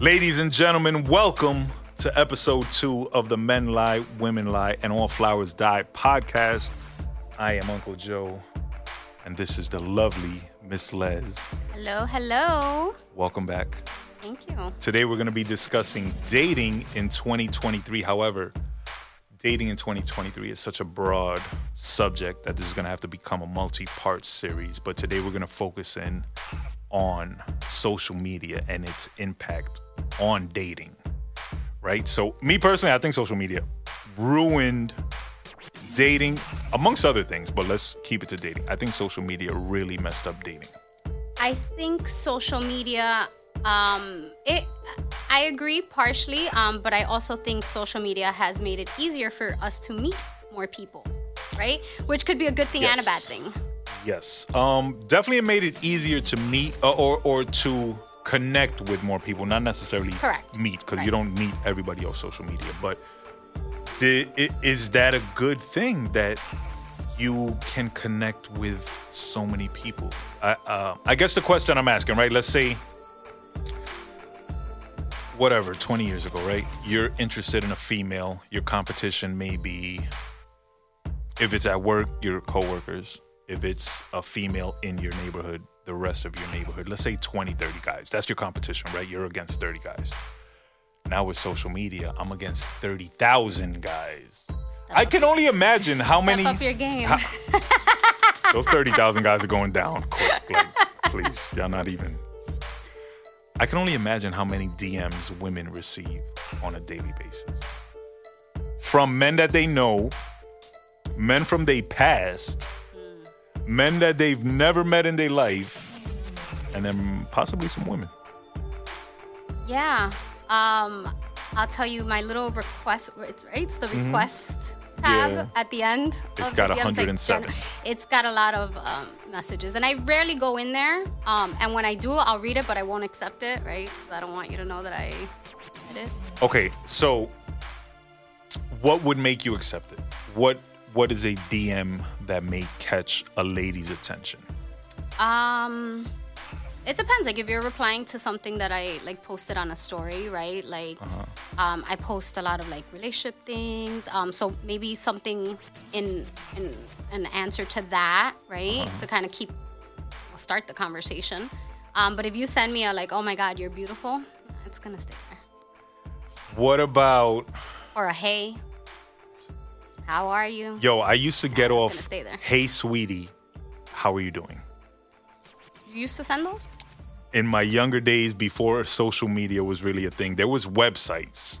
Ladies and gentlemen, welcome to episode two of the Men Lie, Women Lie, and All Flowers Die podcast. I am Uncle Joe, and this is the lovely Miss Les. Hello, hello. Welcome back. Thank you. Today we're going to be discussing dating in 2023. However, dating in 2023 is such a broad subject that this is going to have to become a multi-part series. But today we're going to focus in on social media and its impact on dating. Right? So, me personally, I think social media ruined dating amongst other things, but let's keep it to dating. I think social media really messed up dating. I think social media um it I agree partially, um, but I also think social media has made it easier for us to meet more people, right? Which could be a good thing and a bad thing. Yes, um, definitely it made it easier to meet uh, or or to connect with more people, not necessarily Correct. meet because Right. you don't meet everybody off social media. But did, is that a good thing that you can connect with so many people? I, uh, I guess the question I'm asking, right? Let's say whatever 20 years ago right you're interested in a female your competition may be if it's at work your coworkers if it's a female in your neighborhood the rest of your neighborhood let's say 20 30 guys that's your competition right you're against 30 guys now with social media i'm against 30,000 guys i can only imagine how many Step up your game. those 30,000 guys are going down quick. Like, please, y'all not even. I can only imagine how many DMs women receive on a daily basis. From men that they know, men from their past, men that they've never met in their life, and then possibly some women. Yeah. Um, I'll tell you my little request. It's right. It's the request tab Mm-hmm. Yeah. at the end. It's got the 107. gen- it's got a lot of um, messages, and I rarely go in there. Um, and when I do, I'll read it, but I won't accept it, right? 'Cause I don't want you to know that I did it. Okay, so what would make you accept it? What What is a DM that may catch a lady's attention? Um, it depends. Like if you're replying to something that I like posted on a story, right? Like, um, I post a lot of like relationship things. Um, so maybe something in in an answer to that, right? To kind of keep start the conversation. Um, but if you send me a like, oh my God, you're beautiful, it's gonna stay there. What about Or a hey, how are you? Yo, I used to get off. stay there. Hey, sweetie, how are you doing? You used to send those? In my younger days, before social media was really a thing, there was websites,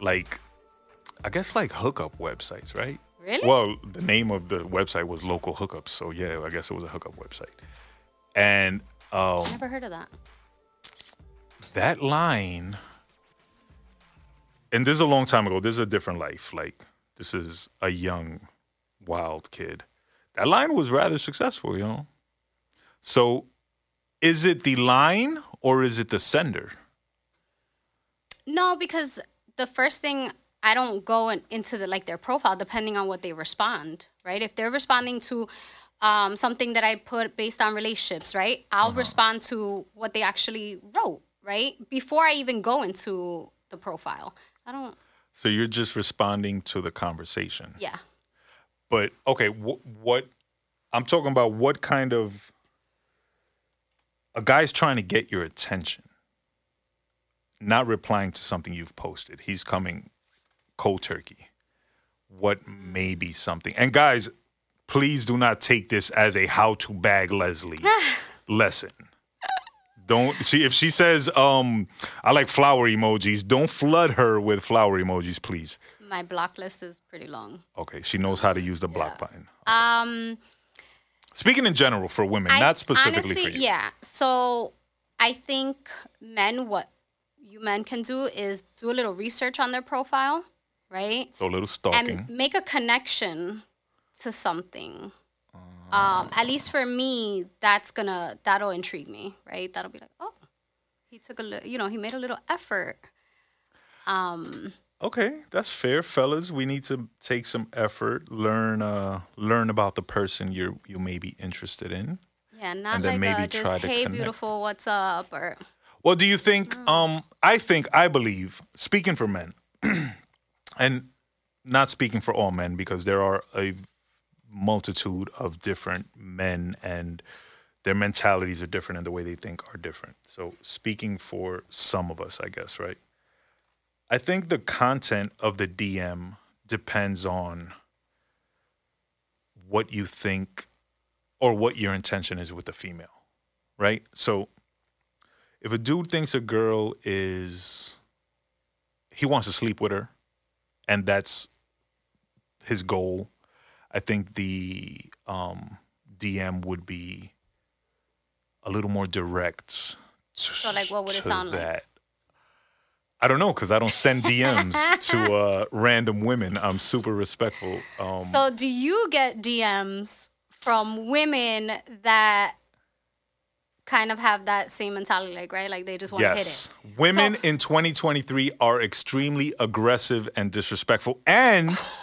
like, I guess like hookup websites, right? Really? Well, the name of the website was Local Hookups, so yeah, I guess it was a hookup website. And um, Never heard of that. that line, and this is a long time ago. This is a different life. Like this is a young, wild kid. That line was rather successful, you know. So, is it the line or is it the sender? No, because the first thing I don't go in, into the like their profile depending on what they respond, right? If they're responding to um, something that I put based on relationships, right? I'll respond to what they actually wrote, right? Before I even go into the profile. I don't. So you're just responding to the conversation. Yeah. But okay, wh- what I'm talking about? What kind of a guy's trying to get your attention, not replying to something you've posted. He's coming cold turkey. What may be something? And guys, please do not take this as a how to bag Leslie lesson. Don't see if she says um I like flower emojis, don't flood her with flower emojis, please. My block list is pretty long. Okay, she knows how to use the block Yeah. button. Um, Speaking in general for women, I- not specifically honestly, for you. Yeah. So I think men, what you men can do is do a little research on their profile, right? So a little stalking. And make a connection to something. Uh. Um, at least for me, that's gonna that'll intrigue me, right? That'll be like, oh, he took a little, you know, he made a little effort. Um, okay, that's fair, fellas. We need to take some effort, learn uh learn about the person you you may be interested in. yeah, not And then like maybe a try just to hey connect. beautiful, what's up, or Well, do you think? Um, I think I believe. Speaking for men, and not speaking for all men, because there are a multitude of different men, and their mentalities are different, and the way they think are different. So, speaking for some of us, I guess, right? I think the content of the DM depends on what you think or what your intention is with the female, right? So if a dude thinks a girl is he wants to sleep with her and that's his goal, I think the um, DM would be a little more direct. So, like, what would it sound like? I don't know because I don't send DMs to uh, random women. I'm super respectful. Um, so, do you get DMs from women that kind of have that same mentality, like right, like they just want to yes. hit it? Women so, in 2023 are extremely aggressive and disrespectful, and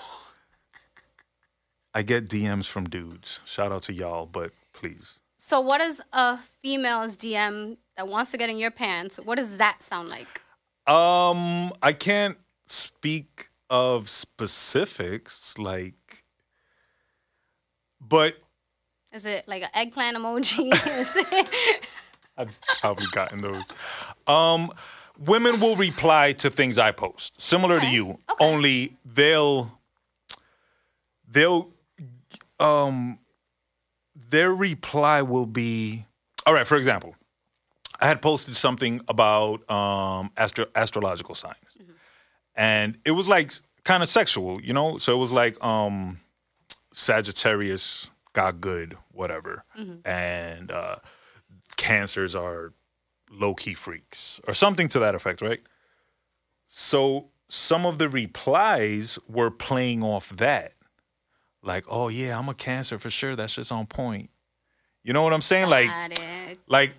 I get DMs from dudes. Shout out to y'all, but please. So, what is a female's DM that wants to get in your pants? What does that sound like? Um, I can't speak of specifics, like, but is it like an eggplant emoji? I've probably gotten those. Um, women will reply to things I post, similar okay. to you. Okay. Only they'll they'll um their reply will be all right. For example, I had posted something about um, astro- astrological signs, mm-hmm. and it was like kind of sexual, you know. So it was like um, Sagittarius got good, whatever, mm-hmm. and uh, Cancers are low key freaks, or something to that effect, right? So some of the replies were playing off that, like, "Oh yeah, I'm a Cancer for sure. That's just on point." You know what I'm saying? Like, like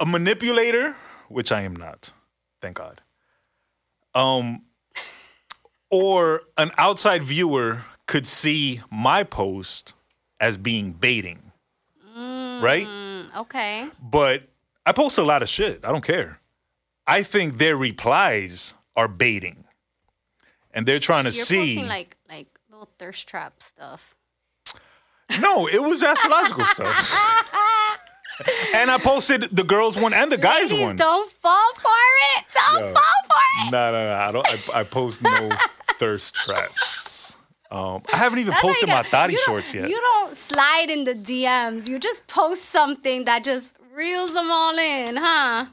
a manipulator, which I am not, thank God. Um, or an outside viewer could see my post as being baiting, mm, right? Okay. But I post a lot of shit. I don't care. I think their replies are baiting, and they're trying so to you're see posting like like little thirst trap stuff. No, it was astrological stuff. and I posted the girls one and the guys Ladies, one. Don't fall for it. Don't Yo, fall for it. No, no, no. I don't. I, I post no thirst traps. Um, I haven't even That's posted my thotty shorts yet. You don't slide in the DMs. You just post something that just reels them all in, huh?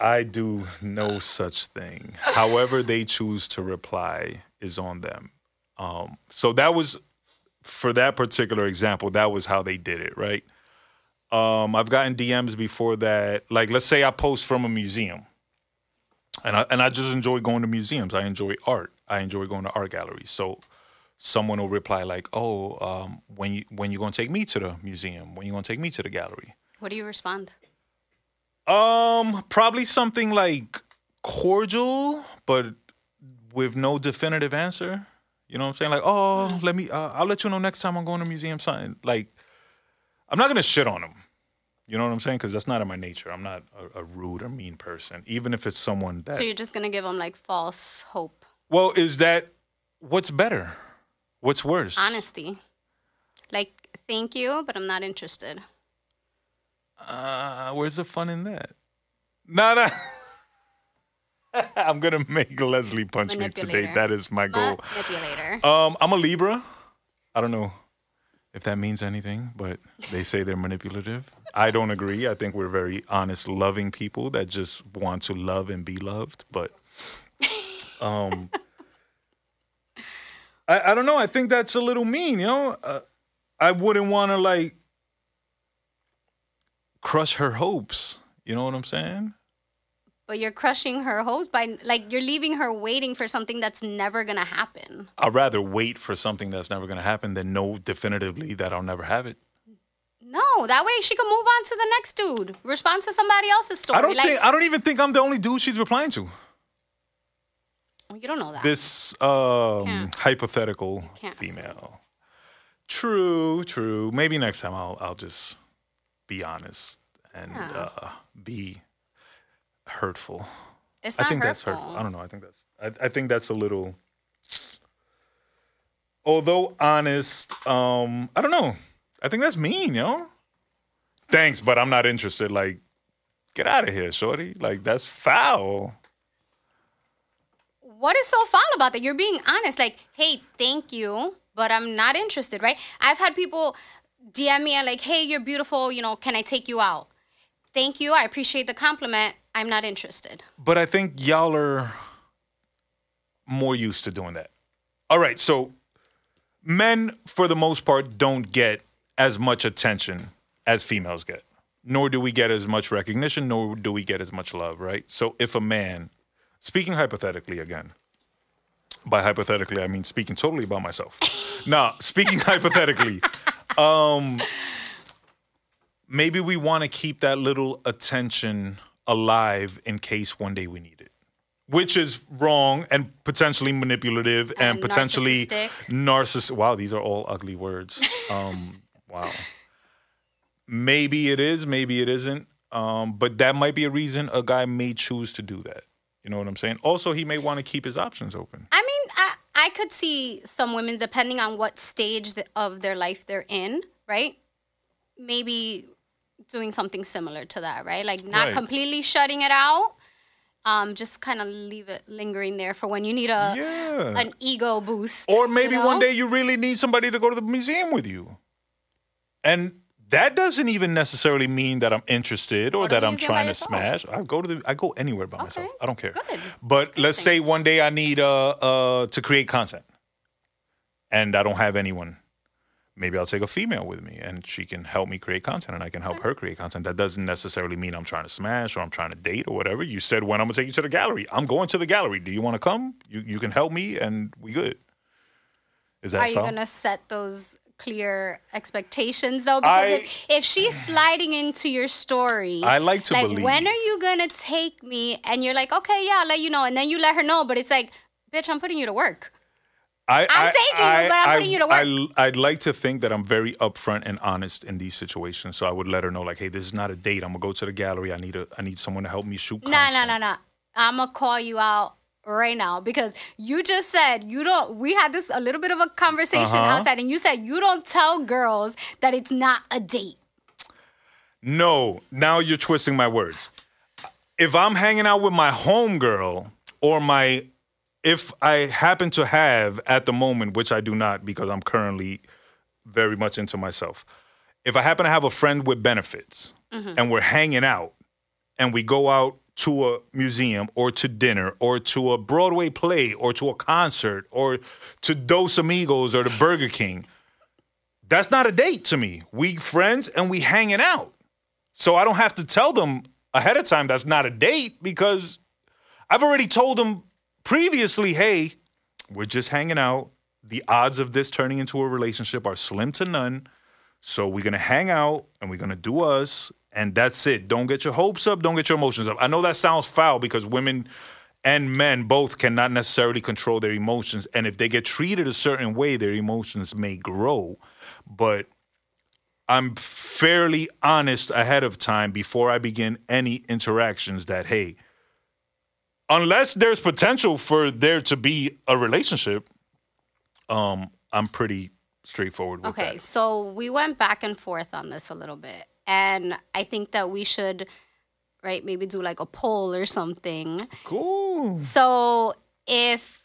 I do no such thing. However, they choose to reply is on them. Um, so that was for that particular example. That was how they did it, right? Um, I've gotten DMs before that. Like, let's say I post from a museum, and I and I just enjoy going to museums. I enjoy art. I enjoy going to art galleries. So, someone will reply like, "Oh, um, when you when you gonna take me to the museum? When you gonna take me to the gallery?" What do you respond? Um, probably something like cordial, but with no definitive answer. You know what I'm saying? Like, oh, let me. Uh, I'll let you know next time I'm going to museum. Something like, I'm not gonna shit on them. You know what I'm saying? Because that's not in my nature. I'm not a, a, rude or mean person, even if it's someone that. So you're just gonna give them like false hope. Well, is that what's better? What's worse? Honesty. Like, thank you, but I'm not interested. Uh, where's the fun in that? No, no. I'm gonna make Leslie punch me today. That is my goal. Manipulator. Um, I'm a Libra. I don't know if that means anything, but they say they're manipulative. I don't agree. I think we're very honest, loving people that just want to love and be loved. But um, I, I don't know. I think that's a little mean. You know, uh, I wouldn't want to like crush her hopes. You know what I'm saying? But you're crushing her hopes by like you're leaving her waiting for something that's never gonna happen. I'd rather wait for something that's never gonna happen than know definitively that I'll never have it. No, that way she can move on to the next dude. Respond to somebody else's story. I don't like, think I don't even think I'm the only dude she's replying to. You don't know that. This um, hypothetical female. True, true. Maybe next time I'll I'll just be honest and Yeah. uh, be hurtful. It's I think hurtful. that's hurtful. I don't know. I think that's. I, I think that's a little. Although honest, um, I don't know. I think that's mean, yo. Thanks, but I'm not interested. Like, get out of here, shorty. Like, that's foul. What is so foul about that? You're being honest. Like, hey, thank you, but I'm not interested, right? I've had people DM me and like, hey, you're beautiful. You know, can I take you out? Thank you. I appreciate the compliment. I'm not interested. But I think y'all are more used to doing that. All right, so men, for the most part, don't get as much attention as females get, nor do we get as much recognition, nor do we get as much love, right? So if a man, speaking hypothetically again, by hypothetically, I mean speaking totally about myself. now, speaking hypothetically, um, maybe we want to keep that little attention alive in case one day we need it, which is wrong and potentially manipulative and, And potentially narcissistic. narciss. Wow, these are all ugly words. Um, wow. Maybe it is, maybe it isn't. Um, but that might be a reason a guy may choose to do that. You know what I'm saying? Also, he may want to keep his options open. I mean, I, I could see some women, depending on what stage of their life they're in, right? Maybe doing something similar to that, right? Like not Right. completely shutting it out, um, just kind of leave it lingering there for when you need a Yeah. an ego boost. Or you maybe one day you really need somebody to go to the museum with you. And that doesn't even necessarily mean that I'm interested or that I'm trying to smash. I go to the I go anywhere by myself. I don't care. good. But let's say one day I need uh uh to create content and I don't have anyone. Maybe I'll take a female with me and she can help me create content and I can help her create content. That doesn't necessarily mean I'm trying to smash or I'm trying to date or whatever. You said when I'm gonna take you to the gallery. I'm going to the gallery. Do you want to come? You you can help me and we good. Is that Are you foul? gonna set those clear expectations though? Because I- if, if she's sliding into your story, I like to like believe. when are you gonna take me? And you're like, okay, yeah, I'll let you know, and then you let her know, but it's like, bitch, I'm putting you to work. I, I'm taking you, but I'm putting you to work. I, would like to think that I'm very upfront and honest in these situations. So I would let her know, like, hey, this is not a date. I'm gonna go to the gallery. I need a, I need someone to help me shoot. No, no, no, no. I'm gonna call you out right now because you just said you don't. We had this a little bit of a conversation Uh-huh. outside, and you said you don't tell girls that it's not a date. No, now you're twisting my words. If I'm hanging out with my homegirl or my, if I happen to have at the moment, which I do not because I'm currently very much into myself, if I happen to have a friend with benefits and we're hanging out and we go out to a museum or to dinner or to a Broadway play or to a concert or to Dos Amigos or the Burger King, that's not a date to me. We friends and we hanging out. So I don't have to tell them ahead of time that's not a date because I've already told them previously, hey, we're just hanging out. The odds of this turning into a relationship are slim to none. So we're gonna hang out and we're gonna do us, and that's it. Don't get your hopes up, don't get your emotions up. I know that sounds foul because women and men both cannot necessarily control their emotions. And if they get treated a certain way, their emotions may grow. But I'm fairly honest ahead of time before I begin any interactions that, hey, unless there's potential for there to be a relationship, um, I'm pretty straightforward with Okay, that. so we went back and forth on this a little bit, and I think that we should, right, maybe do like a poll or something. Cool. So if,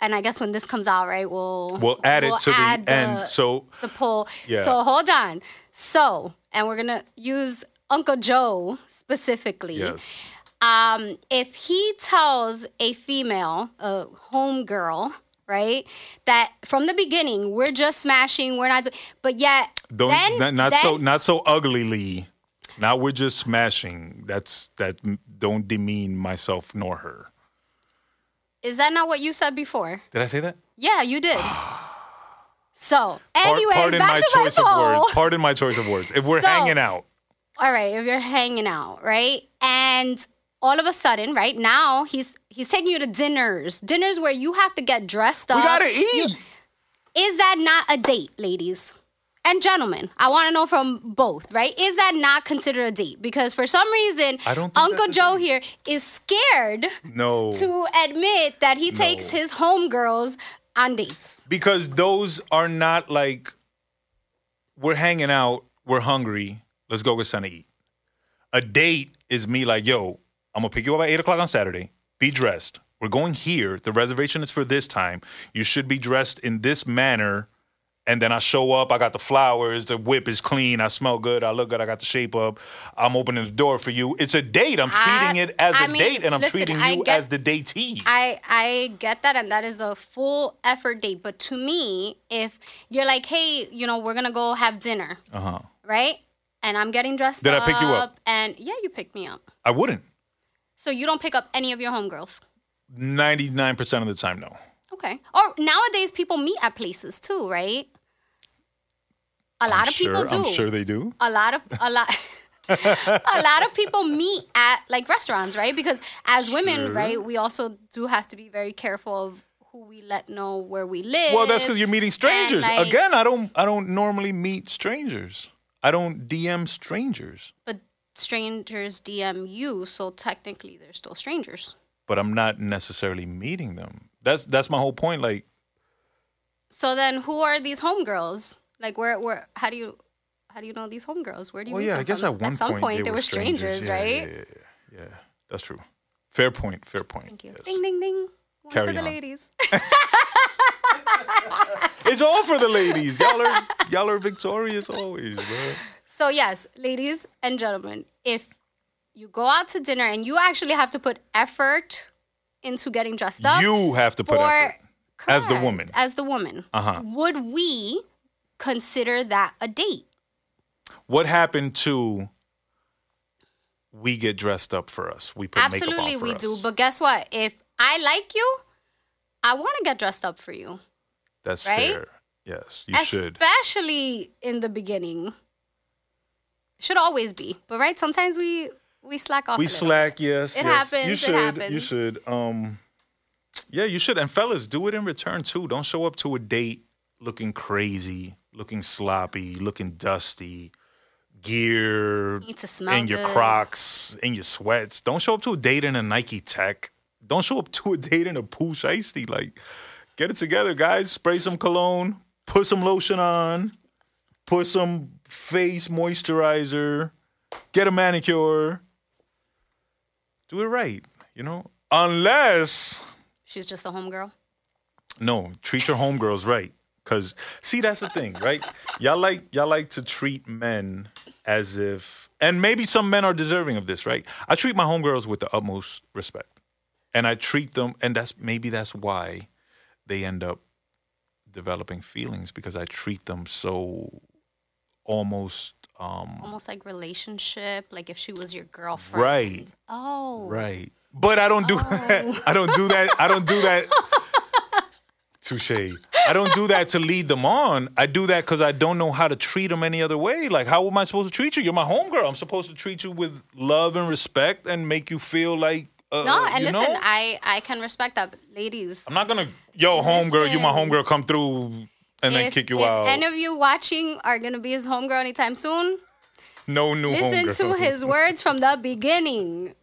and I guess when this comes out, right, we'll We'll add it we'll to the add end. So the poll. Yeah. So hold on. So, and we're gonna use Uncle Joe specifically. yes. Um, if he tells a female, a homegirl, right, that from the beginning we're just smashing, we're not, do- but yet Don't then, not, not then, so not so uglily. Now we're just smashing. That's that don't demean myself nor her. Is that not what you said before? Did I say that? Yeah, you did. So, anyways, pardon back my to choice my of words. Pardon my choice of words. If we're So- hanging out, all right, if you're hanging out, right? And all of a sudden, right now, he's he's taking you to dinners, dinners where you have to get dressed up. we gotta You- eat. is that not a date, ladies? and gentlemen, I want to know from both, right? Is that not considered a date? Because for some reason, Uncle Joe here is scared No. to admit that he takes No. his homegirls on dates. because those are not like we're hanging out, we're hungry, let's go get something to eat. A date is me like, yo, I'm gonna pick you up at eight o'clock on Saturday. Be dressed. We're going here. The reservation is for this time. You should be dressed in this manner. And then I show up. I got the flowers. The whip is clean. I smell good. I look good. I got the shape up. I'm opening the door for you. It's a date. I'm treating I- it as I a mean, date, and I'm listen, treating you get- as the datee. I I get that, and that is a full effort date. But to me, if you're like, hey, you know, we're gonna go have dinner, Uh huh. right? And I'm getting dressed Did I pick you up? And yeah, you picked me up. I wouldn't. So you don't pick up any of your homegirls. Ninety-nine percent of the time, no. Okay. Or nowadays people meet at places too, right? A lot I'm of people sure, do. I'm sure they do. A lot of a lot a lot of people meet at like restaurants, right? Because as women, Sure. right, we also do have to be very careful of who we let know where we live. Well, that's because you're meeting strangers. like- Again, I don't. I don't normally meet strangers. I don't DM strangers. But strangers DM you, so technically they're still strangers. But I'm not necessarily meeting them. That's that's my whole point. Like, So then, who are these homegirls? Like, where, where? How do you, how do you know these homegirls? Where do you? well, meet yeah, them I guess from? at one at some point, point, they, were strangers, Yeah, right? Yeah, yeah, yeah, yeah. That's true. Fair point. Fair point. Thank you. yes. Ding, ding, ding. One Carry for the on. ladies. It's all for the ladies. Y'all are y'all are victorious always, bro. So yes, ladies and gentlemen, if you go out to dinner and you actually have to put effort into getting dressed up, You have to put for effort as the woman. as the woman, Uh-huh. would we consider that a date? What happened to we get dressed up for us? We put Absolutely, makeup on for we us. do. But guess what? If I like you, I want to get dressed up for you. That's right? fair. Yes, you should. especially in the beginning. Should always be, but right? Sometimes we we slack off. We slack, yes. It yes. happens, You it should. You should. Um, yeah, you should. And fellas, do it in return too. Don't show up to a date looking crazy, looking sloppy, looking dusty, gear smell in your good. Crocs, in your sweats. Don't show up to a date in a Nike Tech. Don't show up to a date in a Pooh Shiesty. Like, get it together, guys. Spray some cologne, put some lotion on, put some face moisturizer, get a manicure. Do it right, you know? Unless, She's just a homegirl. no, treat your homegirls right. Cause see, that's the thing, right? Y'all like y'all like to treat men as if and maybe some men are deserving of this, right? I treat my homegirls with the utmost respect. And I treat them and that's maybe that's why they end up developing feelings because I treat them so almost um Almost like relationship, like if she was your girlfriend. Right. Oh. Right. But I don't do that. I don't do that. I don't do that. Touche. I don't do that to lead them on. I do that because I don't know how to treat them any other way. Like, how am I supposed to treat you? You're my homegirl. I'm supposed to treat you with love and respect and make you feel like, uh, No, and listen, know? I I can respect that, ladies. I'm not gonna, yo, homegirl, you my homegirl, come through and then if, kick you if out. any of you watching are gonna be his homegirl anytime soon, no new listen homegirl. to his words from the beginning.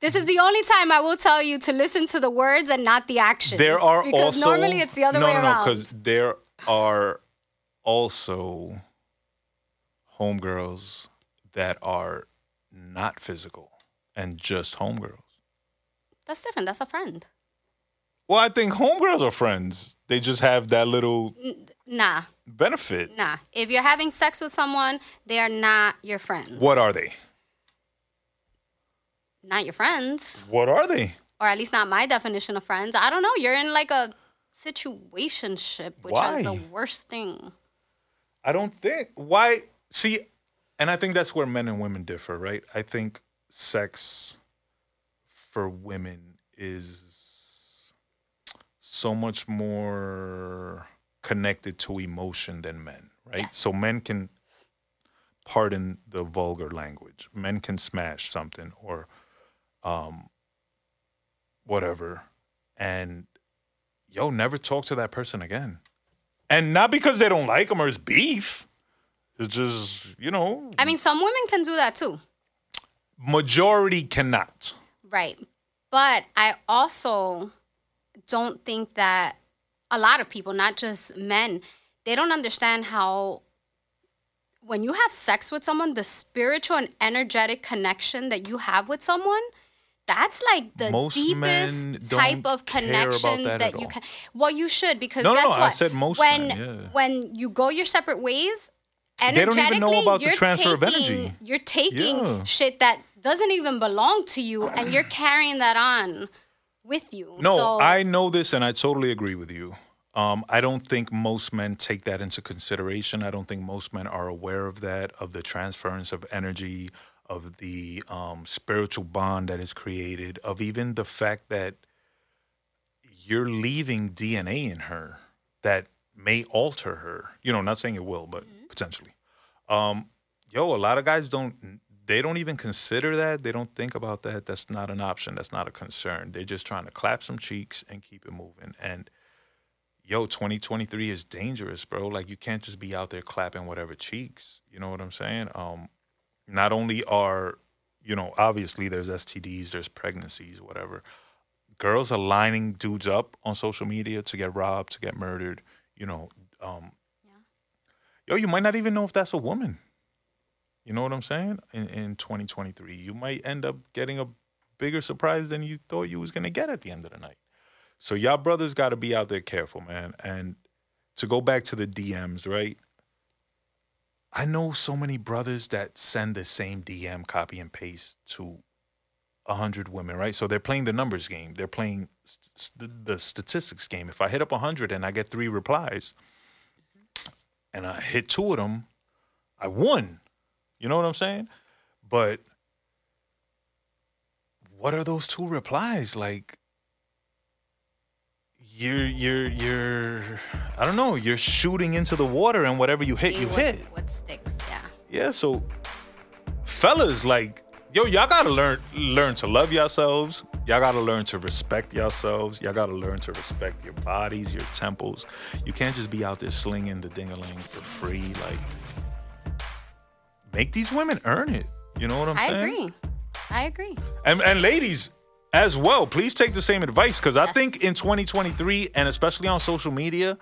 This is the only time I will tell you to listen to the words and not the actions. There are because also normally it's the other no, way no, no, around. because there are also homegirls that are not physical and just homegirls. That's different. That's a friend. Well, I think homegirls are friends. They just have that little Nah, benefit. nah. If you're having sex with someone, they are not your friends. What are they? Not your friends, What are they? or at least not my definition of friends. I don't know. You're in like a situationship, which is the worst thing. I don't think. Why? See, and I think that's where men and women differ, right? I think sex for women is so much more connected to emotion than men, right? Yes. So men can, pardon the vulgar language, men can smash something or um, whatever, and yo, never talk to that person again and not because they don't like them or it's beef. It's just you know, I mean, some women can do that too. majority cannot. Right. But I also don't think that a lot of people, not just men, they don't understand how when you have sex with someone, the spiritual and energetic connection that you have with someone, that's like the Most deepest type of connection that at you all. can. Well, you should because No, no, guess no, I what? said most when men, yeah. when you go your separate ways, they don't even know energetically, about the you're transfer of taking- energy. You're taking Yeah. shit that doesn't even belong to you, and you're carrying that on with you. No, so, I know this, and I totally agree with you. Um, I don't think most men take that into consideration. I don't think most men are aware of that, of the transference of energy, of the um, spiritual bond that is created, of even the fact that you're leaving DNA in her that may alter her. You know, not saying it will, but potentially. Um, yo, a lot of guys don't. They don't even consider that. They don't think about that. That's not an option. That's not a concern. They're just trying to clap some cheeks and keep it moving. And yo, 2023 is dangerous, bro. Like you can't just be out there clapping whatever cheeks. You know what I'm saying? Um, not only are, you know, obviously there's STDs, there's pregnancies, whatever. Girls are lining dudes up on social media to get robbed, to get murdered. You know, um, yo, you might not even know if that's a woman. You know what I'm saying? In, in 2023, you might end up getting a bigger surprise than you thought you was gonna get at the end of the night. So y'all brothers got to be out there careful, man. And to go back to the DMs, right? I know so many brothers that send the same DM, copy and paste to a hundred women, right? So they're playing the numbers game. They're playing st- the statistics game. If I hit up a hundred and I get three replies, and I hit two of them, I won. You know what I'm saying? But what are those two replies like? You're you're you're I don't know. You're shooting into the water, and whatever you hit, see you what, hit. what sticks. Yeah. Yeah, so fellas, like, yo, y'all gotta learn learn to love yourselves. Y'all gotta learn to respect yourselves. Y'all gotta learn to respect your bodies, your temples. You can't just be out there slinging the dingaling for free. Like, make these women earn it. You know what I'm I saying? I agree. I agree. And and ladies as well, please take the same advice because I think in 2023 and especially on social media,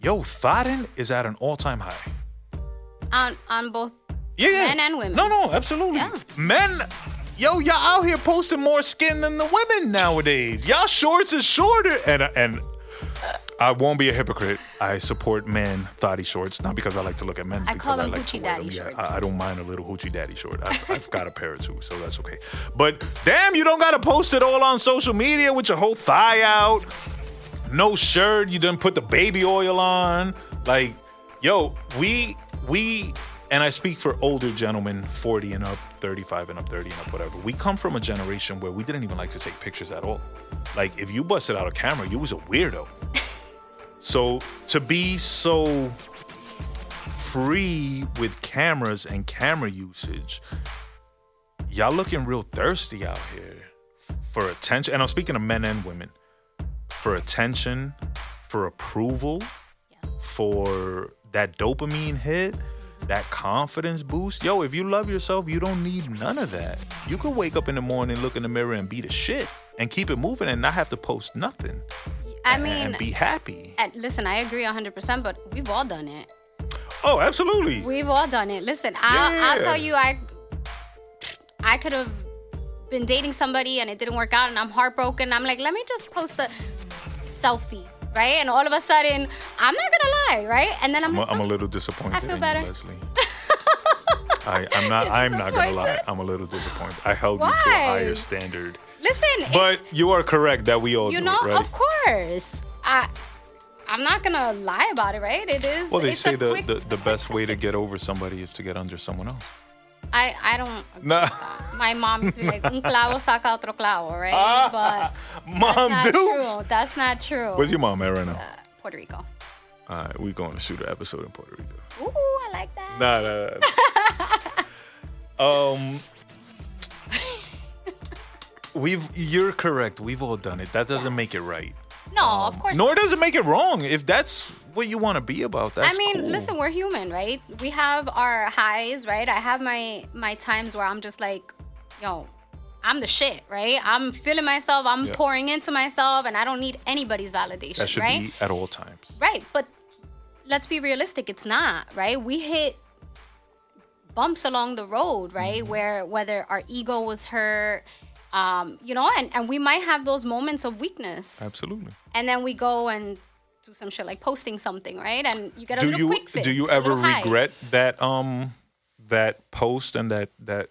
yo, thotting is at an all time high. On on both Yeah, yeah. Men and women. No, no, absolutely. Yeah. Men, yo, y'all out here posting more skin than the women nowadays. Y'all shorts is shorter, and and I won't be a hypocrite. I support men thotty shorts, not because I like to look at men. I because call them I like hoochie daddy them. Yeah, shorts. I, I don't mind a little hoochie daddy short. I've, I've got a pair too, so that's okay. But damn, you don't gotta post it all on social media with your whole thigh out, no shirt. You didn't put the baby oil on. Like, yo, we we and I speak for older gentlemen, 40 and up, 35 and up, 30 and up, whatever. We come from a generation where we didn't even like to take pictures at all. Like, if you busted out a camera, you was a weirdo. So to be so free with cameras and camera usage, y'all looking real thirsty out here for attention. And I'm speaking of men and women for attention, for approval, Yes. for that dopamine hit, that confidence boost. Yo, if you love yourself, you don't need none of that. You can wake up in the morning, look in the mirror, and be the shit, and keep it moving, and not have to post nothing, I and- mean, and be happy. and listen, I agree 100%, but we've all done it. Oh, absolutely. We've all done it. Listen, I'll, I'll tell you, I I could have been dating somebody and it didn't work out, and I'm heartbroken. I'm like, let me just post a selfie, right? And all of a sudden, I'm not gonna lie, right? And then I'm, I'm a, like, I'm a oh, little disappointed I feel better. you, Leslie. I, I'm not. I'm not gonna lie. I'm a little disappointed. I held you to a higher standard, listen, but you are correct that we all you do know, it, right? of course, I. I'm not gonna lie about it, right? It is. Well, they it's say a the, quick, the, the best way to get over somebody is to get under someone else. I I don't. agree Nah. with that. My mom used to be like, "Un clavo saca otro clavo," right? but Mom, not true. That's not true. Where's your mom at right now? Uh, Puerto Rico. All right, we're going to shoot an episode in Puerto Rico. Ooh, I like that. Nah, nah, nah. um, we've. You're correct. We've all done it. That doesn't make it right. No, of course. Not. Nor does it make it wrong. If that's what you want to be about. That's I mean, cool. listen, we're human, right? We have our highs, right? I have my my times where I'm just like, yo, I'm the shit, right? I'm feeling myself, I'm Yeah. pouring into myself, and I don't need anybody's validation, that should right? be at all times. Right, but let's be realistic. It's not right. We hit bumps along the road, right? Mm-hmm. Where whether our ego was hurt, um, you know, and and we might have those moments of weakness, Absolutely. and then we go and do some shit like posting something, right? And you get a do little you quick fix. do you ever regret that um that post and that that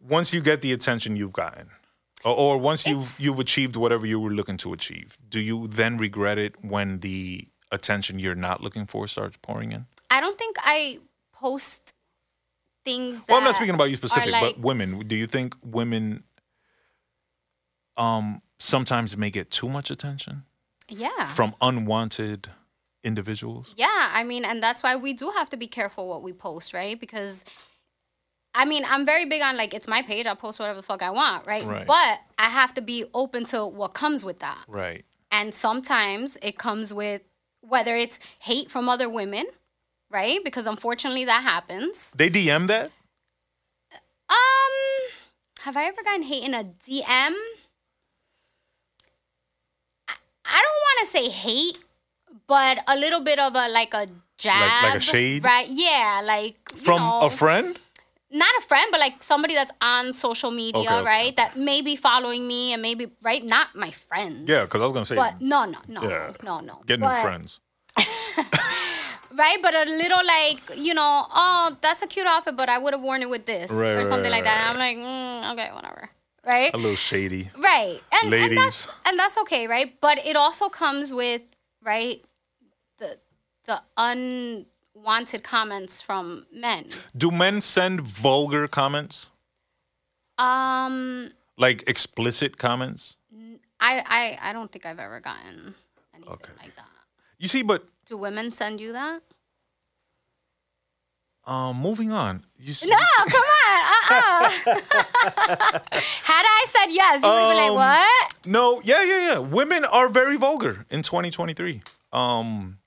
once you get the attention you've gotten or, or once you've you've achieved whatever you were looking to achieve do you then regret it when the attention you're not looking for starts pouring in I don't think I post things. That well i'm not speaking about you specific like, but women do you think women um sometimes may get too much attention yeah, from unwanted individuals Yeah, I mean, and that's why we do have to be careful what we post, right? Because I mean, I'm very big on like it's my page, I'll post whatever the fuck I want, right? Right. But I have to be open to what comes with that. right And sometimes it comes with whether it's hate from other women, right? Because unfortunately that happens. they dm that Um have I ever gotten hate in a DM? I, I don't want to say hate, but a little bit of a like a jab, like a shade? right? Yeah, like from know, a friend not a friend, but like somebody that's on social media, Okay, okay, right? That may be following me and maybe right, not my friends. yeah because i was gonna say But no, no, no, Yeah. no, no. Get new But- friends. right? But a little like, you know, oh, that's a cute outfit, but I would have worn it with this Right, or something right, like that. right, I'm like, mm, okay, whatever, right? A little shady. Right, and, and Ladies. that's and that's okay, right? But it also comes with right the the unwanted comments from men. Do men send vulgar comments? Um, Like explicit comments? I I I don't think I've ever gotten anything Okay. like that. You see, but Do women send you that? um, moving on. No, come on. Uh-uh. Had I said yes, you would have been like, Um, what? No, yeah, yeah, yeah. Women are very vulgar in 2023. Um,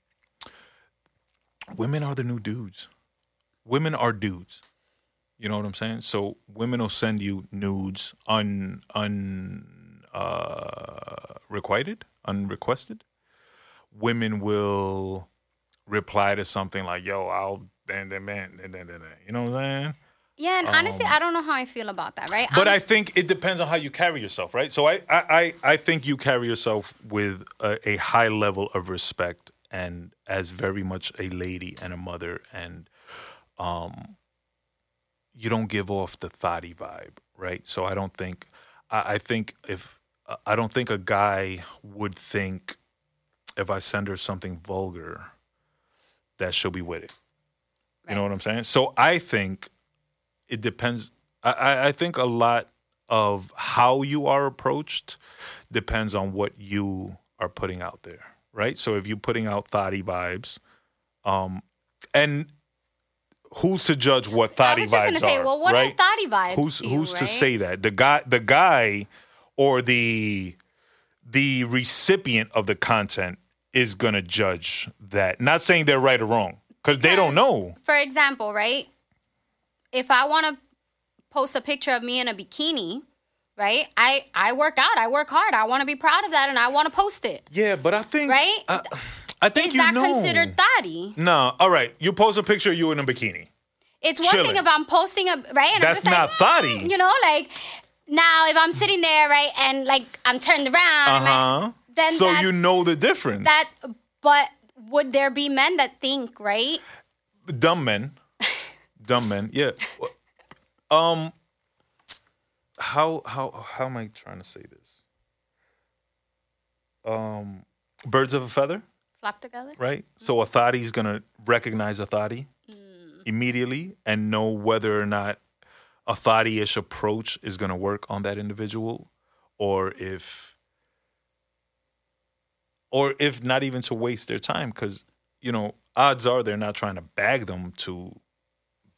women are the new dudes. Women are dudes. You know what I'm saying? So women will send you nudes un un uh, requited, unrequested. Women will reply to something like, "Yo, I'll bang, bang, bang, bang, bang, bang." You know what I'm saying? Yeah, and honestly, I don't know how I feel about that, right? Um, But I'm- I think it depends on how you carry yourself, right? So I, I, I, I think you carry yourself with a, a high level of respect and as very much a lady and a mother, and um, you don't give off the thotty vibe, right? So I don't think, I, I think if I don't think a guy would think if I send her something vulgar that she'll be with it. You know what I'm saying? So I think it depends. I, I think a lot of how you are approached depends on what you are putting out there, right? So if you're putting out thotty vibes, um, and who's to judge what thotty I was just vibes gonna say, are, well, what right? are thotty vibes? who's to you, who's to right? say that the guy the guy or the the recipient of the content is gonna judge that not saying they're right or wrong because they don't know For example, right? If I want to post a picture of me in a bikini, right? I I work out, I work hard, I want to be proud of that, and I want to post it. yeah but i think Right? i, I think Is you that know considered thotty? no all right you post a picture of you in a bikini It's one Chilling. thing if I'm posting a right, and That's I'm just not like, thotty. "Mm," You know, like now if I'm sitting there, right, and like I'm turned around, uh-huh then so you know the difference that. But would there be men that think right? dumb men dumb men yeah um how how how am i trying to say this? Um birds of a feather? Flock together. right? So a is gonna recognize a thotty immediately and know whether or not a thotty-ish approach is gonna work on that individual or if or if not even to waste their time because you know odds are they're not trying to bag them to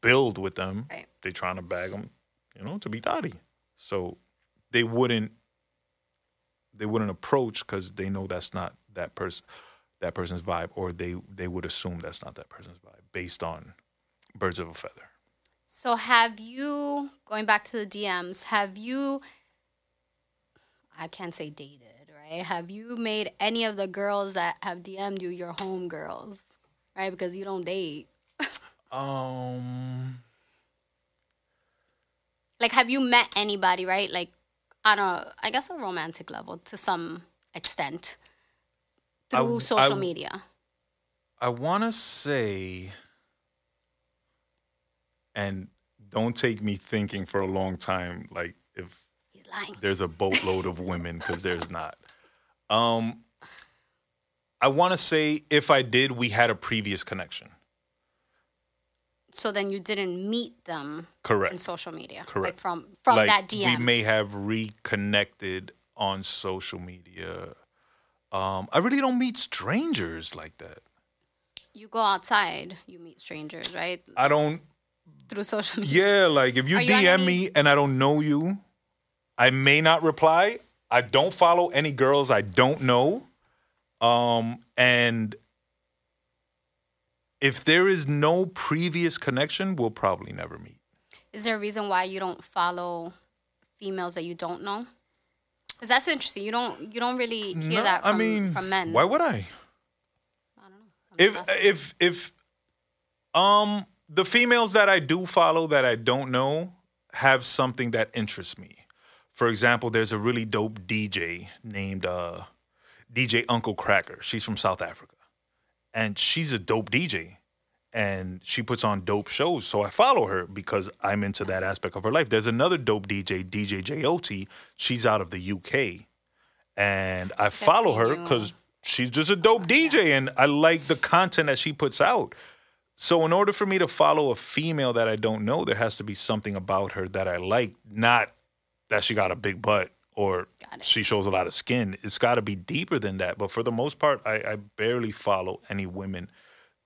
build with them. Right. they're trying to bag them you know to be thotty so they wouldn't they wouldn't approach because they know that's not that person that person's vibe, or they they would assume that's not that person's vibe based on birds of a feather. So have you going back to the DMs? Have you? I can't say dated, right? Have you made any of the girls that have DM'd you your home girls, right? Because you don't date. Um, Like, have you met anybody, right? Like, on a, I guess, a romantic level to some extent through w- social I- media. I want to say, and don't take me thinking for a long time, like if He's lying. there's a boatload of women, because there's not. Um, I want to say if I did, we had a previous connection. So then you didn't meet them Correct. in social media, like Correct. from from like that DM. we may have reconnected on social media. Um, I really don't meet strangers like that. you go outside, you meet strangers, right? I don't. Through social media. Yeah, like if you Are you DM any- me and I don't know you, I may not reply. I don't follow any girls I don't know. Um, and if there is no previous connection, we'll probably never meet. Is there a reason why you don't follow females that you don't know? Because that's interesting. You don't you don't really hear No, that from, I mean, from men. Why would I? I don't know. I'm if if if um the females that I do follow that I don't know have something that interests me. For example, there's a really dope DJ named uh DJ Uncle Cracker. She's from South Africa. And she's a dope DJ. And she puts on dope shows. So I follow her because I'm into that aspect of her life. There's another dope DJ, DJ JOT. She's out of the UK. And I follow her because she's just a dope DJ and I like the content that she puts out. So in order for me to follow a female that I don't know, there has to be something about her that I like, not that she got a big butt or she shows a lot of skin. It's got to be deeper than that. But for the most part, I, I barely follow any women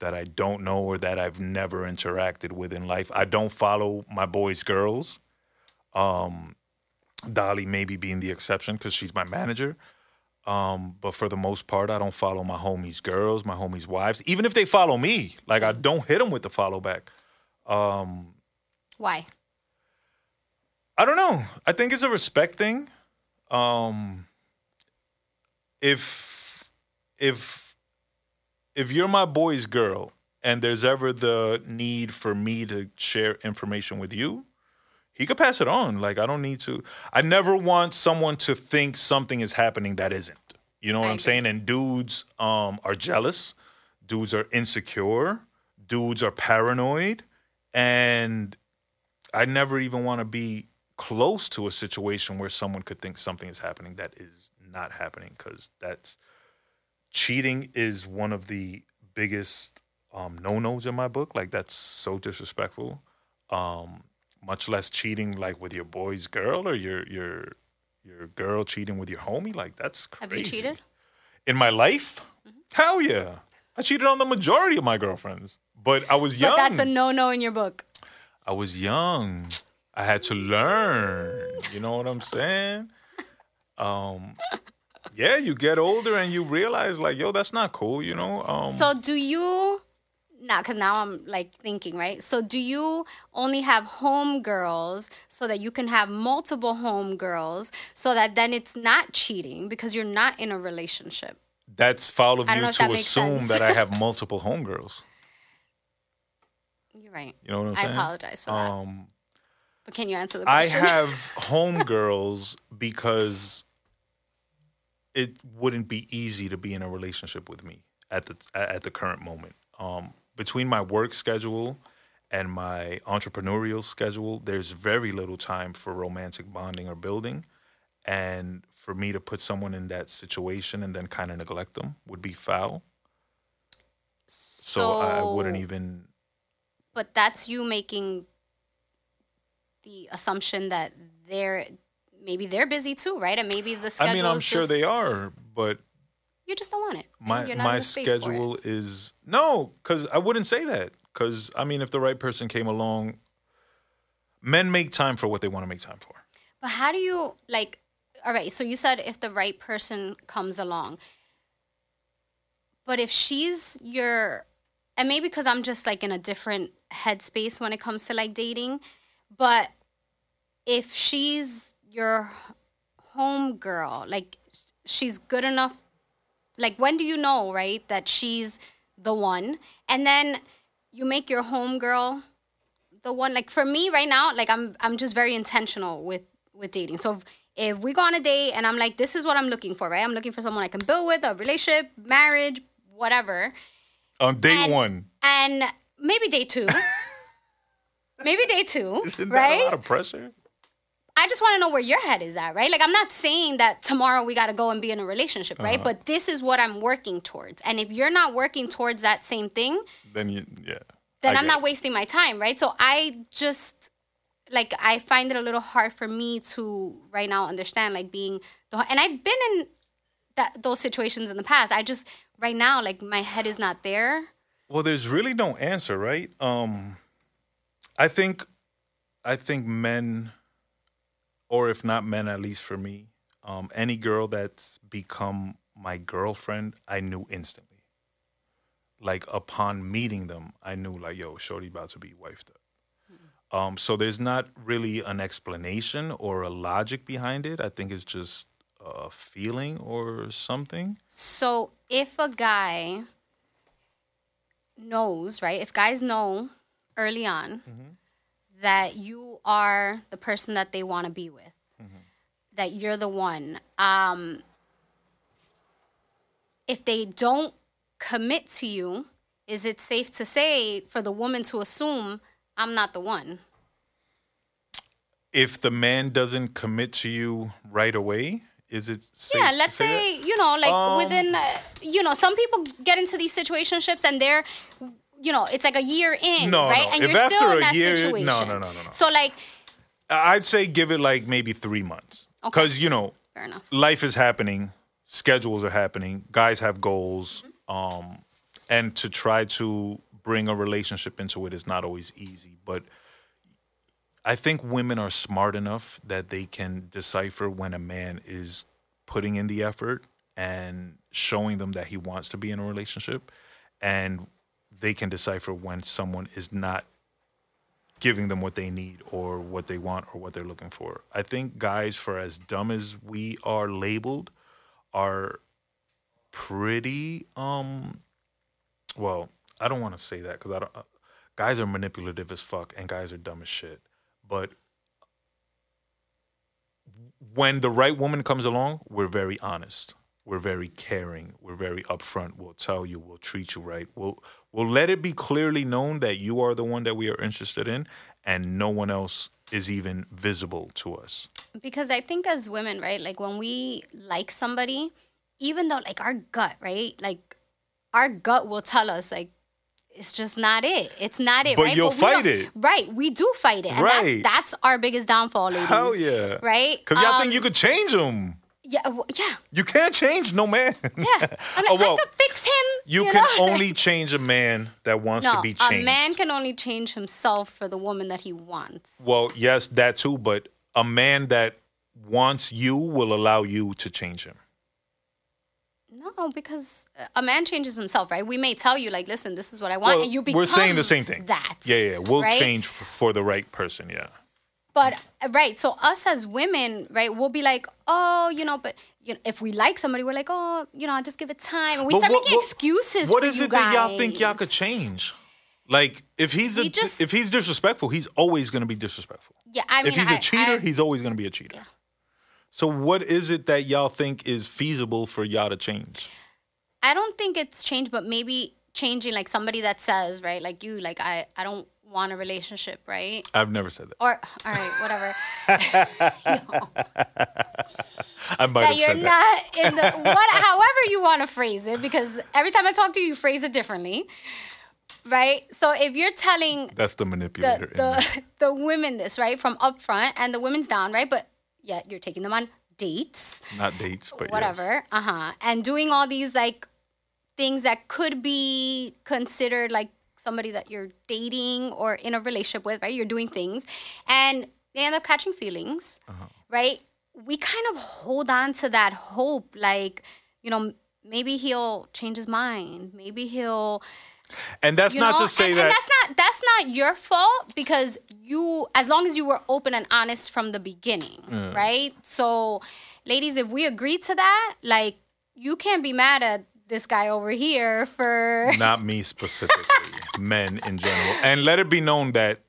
that I don't know or that I've never interacted with in life. I don't follow my boys' girls. Um, Dolly maybe being the exception because she's my manager. Um, but for the most part, I don't follow my homies' girls, my homies' wives. Even if they follow me, like I don't hit them with the follow back. why? I don't know. I think it's a respect thing. Um, if if if you're my boy's girl and there's ever the need for me to share information with you, he could pass it on. Like I don't need to. I never want someone to think something is happening that isn't. You know what I I'm agree. saying? And dudes um, are jealous. Dudes are insecure. Dudes are paranoid, and I never even want to be close to a situation where someone could think something is happening that is not happening because that's cheating is one of the biggest um, no-nos in my book like that's so disrespectful um, much less cheating like with your boy's girl or your your your girl cheating with your homie like that's crazy Have you cheated? in my life hell yeah i cheated on the majority of my girlfriends but i was young But that's a no no in your book. I was young. I had to learn. You know what I'm saying? Um, yeah, you get older and you realize like, yo, that's not cool. You know? Um, So do you now because now I'm like thinking, right? So do you only have home girls so that you can have multiple home girls so that then it's not cheating because you're not in a relationship? that's foul of you to assume that I have multiple homegirls. You're right. You know what I'm I saying? I apologize for that. But can you answer the question? I have homegirls because it wouldn't be easy to be in a relationship with me at the at the current moment. Um, between my work schedule and my entrepreneurial schedule, there's very little time for romantic bonding or building. And for me to put someone in that situation and then kind of neglect them would be foul. So, I wouldn't even. But that's you making the assumption that they're maybe they're busy too, right? And maybe the schedule. I mean, I'm sure just, they are, but You just don't want it. my You're not in my the space for it. schedule is no because i wouldn't say that because i mean if the right person came along men make time for what they want to make time for But how do you like? All right, so you said if the right person comes along, But if she's your, and maybe because I'm just like in a different headspace when it comes to like dating, but if she's your home girl, like she's good enough, like when do you know, right, that she's the one? And then you make your home girl the one. Like for me right now, like I'm I'm just very intentional with with dating. So if, if we go on a date and I'm like, this is what I'm looking for, right? I'm looking for someone I can build with, a relationship, marriage, whatever. On day And- one, And maybe day two. maybe day two, isn't that right? a lot of pressure? I just want to know where your head is at, right? Like I'm not saying that tomorrow we got to go and be in a relationship, right? But this is what I'm working towards. And if you're not working towards that same thing, Then you, yeah. then I I'm not it. wasting my time, right? So I just like I find it a little hard for me to right now understand like being the and I've been in that those situations in the past. I just right now like my head is not there. Well, there's really no answer, right? Um, I think, I think men, or if not men, at least for me, um, any girl that's become my girlfriend, I knew instantly. Like upon meeting them, I knew like, yo, shorty about to be wifed up. Um, so there's not really an explanation or a logic behind it. I think it's just a feeling or something. So if a guy knows, right? If guys know early on that you are the person that they want to be with, that you're the one, um, if they don't commit to you, is it safe to say for the woman to assume I'm not the one? if the man doesn't commit to you right away, is it safe yeah let's say say you know like Um, within uh, you know some people get into these situationships and they're you know it's like a year in No, right no. and If you're still in a that year- no, situation no, no, no, no. so like I'd say give it like maybe three months. Okay. Because, you know, fair enough life is happening, schedules are happening, guys have goals. Um, and to try to bring a relationship into it is not always easy. But I think women are smart enough that they can decipher when a man is putting in the effort and showing them that he wants to be in a relationship. And they can decipher when someone is not giving them what they need or what they want or what they're looking for. I think guys, for as dumb as we are labeled, are pretty um well, I don't want to say that because I don't. Uh, guys are manipulative as fuck, and guys are dumb as shit. But when the right woman comes along, we're very honest. We're very caring. We're very upfront. We'll tell you. We'll treat you right. We'll we'll let it be clearly known that you are the one that we are interested in, and no one else is even visible to us. because i think as women right like when we like somebody even though like our gut right like our gut will tell us like it's just not it. It's not it. But right? you'll we fight it. Right. We do fight it. And Right. that's, that's our biggest downfall, ladies. Hell yeah. Right? Because y'all Um, think you could change them. Yeah. w- Yeah. You can't change no man. Yeah. I, mean, Oh, well, I could fix him. You, you can know? only change a man that wants no, to be changed. a man can only change himself for the woman that he wants. Well, yes, that too, but a man that wants you will allow you to change him. No, because uh, a man changes himself, right? We may tell you, like, listen, this is what I want, Well, and you become we're saying the same thing. That. Yeah, yeah, we'll right? change f- for the right person. Yeah. But uh, right, so us as women, right, we'll be like, oh, you know, but you know, if we like somebody, we're like, oh, you know, I'll just give it time, and we But start what- making what- excuses. What is it that y'all think y'all could change? Like if he's a, just- if he's disrespectful, he's always going to be disrespectful. Yeah, I mean, if he's a a cheater, I, he's always going to be a cheater. So what is it that y'all think is feasible for y'all to change? I don't think it's changed, but maybe changing like somebody that says, right, like you, like I, I don't want a relationship, right? I've never said that. Or all right, whatever. I might that have you're said that. not in the what however you want to phrase it because every time I talk to you you phrase it differently. Right? So if you're telling That's the manipulator. the in the, the women this, right, from up front and the women's down, right? But yet you're taking them on dates, Not dates, but yes. whatever. Uh-huh. And doing all these like things that could be considered like somebody that you're dating or in a relationship with, right? You're doing things and they end up catching feelings, Uh-huh. right? We kind of hold on to that hope, like, you know, maybe he'll change his mind. Maybe he'll And that's not know? to say and, that and that's not that's not your fault because you as long as you were open and honest from the beginning right so ladies if we agree to that like you can't be mad at this guy over here for not me specifically, men in general. And let it be known that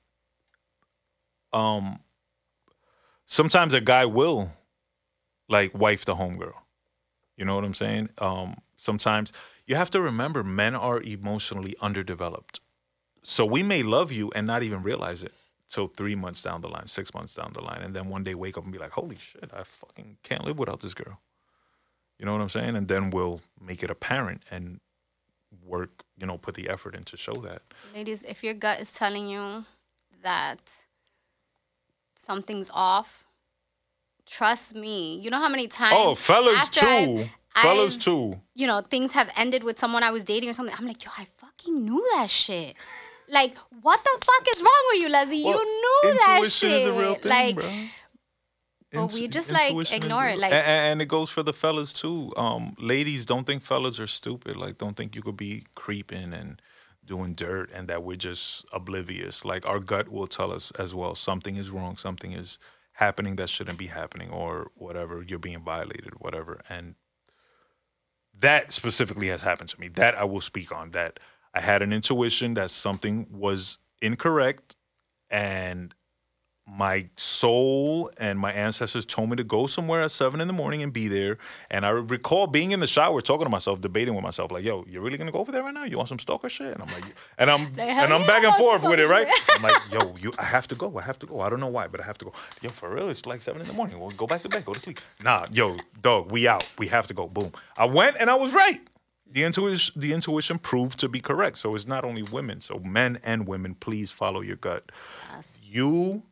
um sometimes a guy will like wife the homegirl. You know what I'm saying? Um sometimes you have to remember men are emotionally underdeveloped. So we may love you and not even realize it till three months down the line, six months down the line, and then one day wake up and be like, "Holy shit, I fucking can't live without this girl." You know what I'm saying? And then we'll make it apparent and work, you know, put the effort in to show that. ladies if your gut is telling you that something's off trust me you know how many times Oh, fellas too. I've- fellas I've- too. you know, things have ended with someone I was dating or something. I'm like, yo, I fucking knew that shit. Like, what the fuck is wrong with you, Leslie? Well, you knew that shit. is a real thing, like, bro. But we just, like, intuition is ignore it, like- A- a- and, it goes for the fellas too. Um, ladies, don't think fellas are stupid. Like, don't think you could be creeping and doing dirt and that we're just oblivious. Like, our gut will tell us as well something is wrong, something is happening that shouldn't be happening, or whatever. You're being violated, whatever. And that specifically has happened to me. That I will speak on. That I had an intuition that something was incorrect, and my soul and my ancestors told me to go somewhere at seven in the morning and be there. And I recall being in the shower, talking to myself, debating with myself, like, "Yo, you're really gonna go over there right now? You want some stalker shit?" And I'm like, and I'm Like, and I'm back and forth with it, right? I'm like, "Yo, you, I have to go. I have to go. I don't know why, but I have to go." Yo, for real, it's like seven in the morning. Well, go back to bed. Go to sleep. Nah, yo, dog, we out. We have to go. Boom. I went and I was right. The intuition, the intuition proved to be correct. So it's not only women. So men and women, please follow your gut yes. you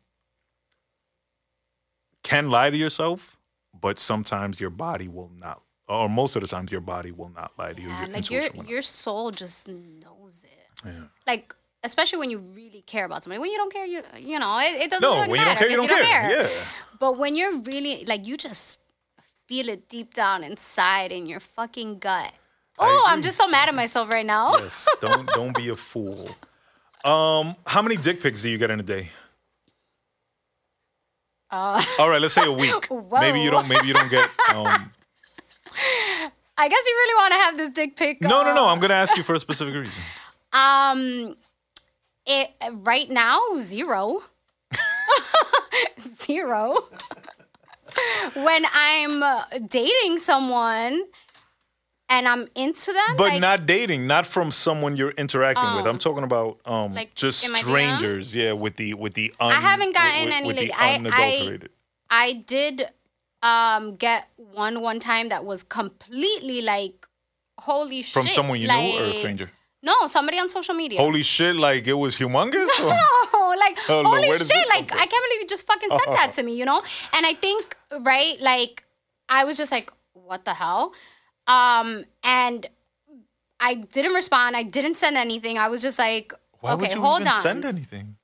can lie to yourself, but sometimes your body will not, or most of the times your body will not lie to you. Yeah, your like your intuition will not. your soul just knows it. Yeah. Like especially when you really care about somebody. When you don't care, you you know it, it doesn't. No, really when you don't matter care, you 'cause don't care. Yeah. But when you're really like you just feel it deep down inside in your fucking gut. Oh, I'm just so mad at myself right now. Yes. Don't don't be a fool. Um, how many dick pics do you get in a day? Uh, All right, let's say a week. Maybe you don't. Maybe you don't get. Um, I guess you really want to have this dick pic. no, no, uh, no. I'm gonna ask you for a specific reason. Um, it right now zero, zero. when I'm uh, dating someone and I'm into them, But like, not dating, not from someone you're interacting with. I'm talking about um, Like, just in my DM? strangers. Yeah, with the with the. Un, I haven't gotten with, any with the I- I- I did um get one one time that was completely like holy shit From someone you knew or a stranger? No, somebody on social media. Holy shit, like it was humongous? Oh, like Oh, holy shit! Like from? I can't believe you just fucking said that to me, you know. And I think right, like I was just like, what the hell? Um, and I didn't respond. I didn't send anything. I was just like, Why okay, would you hold even on, send anything?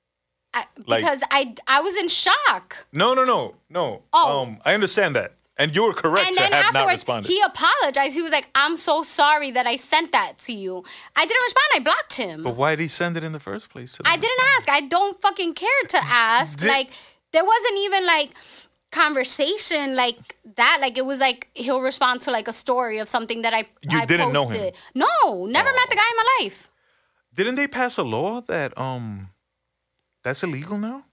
I, like- because I I was in shock. No, no, no, no. Oh. Um, I understand that. And you're correct And to then have not afterwards, responded. he apologized. He was like, "I'm so sorry that I sent that to you. I didn't respond. I blocked him. but why did he send it in the first place? To I them? didn't ask. I don't fucking care to ask. Did- like there wasn't even like conversation like that. Like it was like he'll respond to like a story of something that I You I didn't know him? posted. No, never met the guy in my life. Didn't they pass a law that um that's illegal now?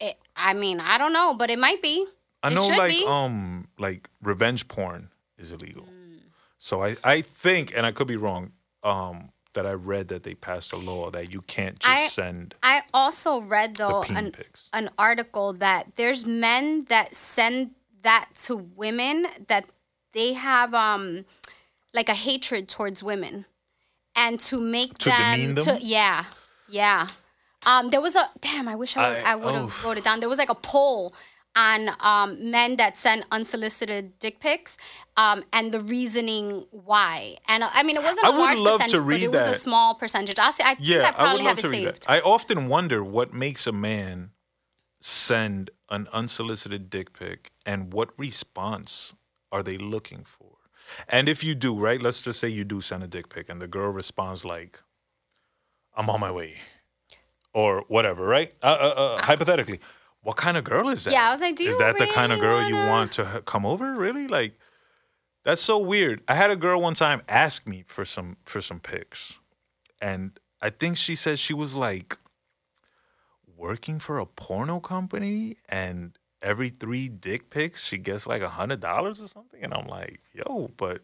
It, I mean, I don't know, but it might be. I It know like be. um like revenge porn is illegal. Mm. So I I think and I could be wrong um that I read that they passed a law that you can't just I- send I also read though an, pics. an article that there's men that send that to women that they have um like a hatred towards women and to make To them, them? to yeah yeah um there was a damn I wish I, would- I- I would have oof. wrote it down there was like a poll on um, men that send unsolicited dick pics um, and the reasoning why and uh, I mean it wasn't I a would large love to percentage but read it was a small percentage I'll say, I think Yeah, I I probably would love have it read saved that. I often wonder what makes a man send an unsolicited dick pic and what response are they looking for? And if you do, right? Let's just say you do send a dick pic and the girl responds like, "I'm on my way," or whatever, right? Uh, uh, uh, hypothetically, what kind of girl is that? Yeah, I was like, do is you that the kind of girl you wanna- want to come over? Really? Like, that's so weird. I had a girl one time ask me for some for some pics, and I think she said she was like working for a porno company, and every three dick pics she gets like a hundred dollars or something. And I'm like, yo, but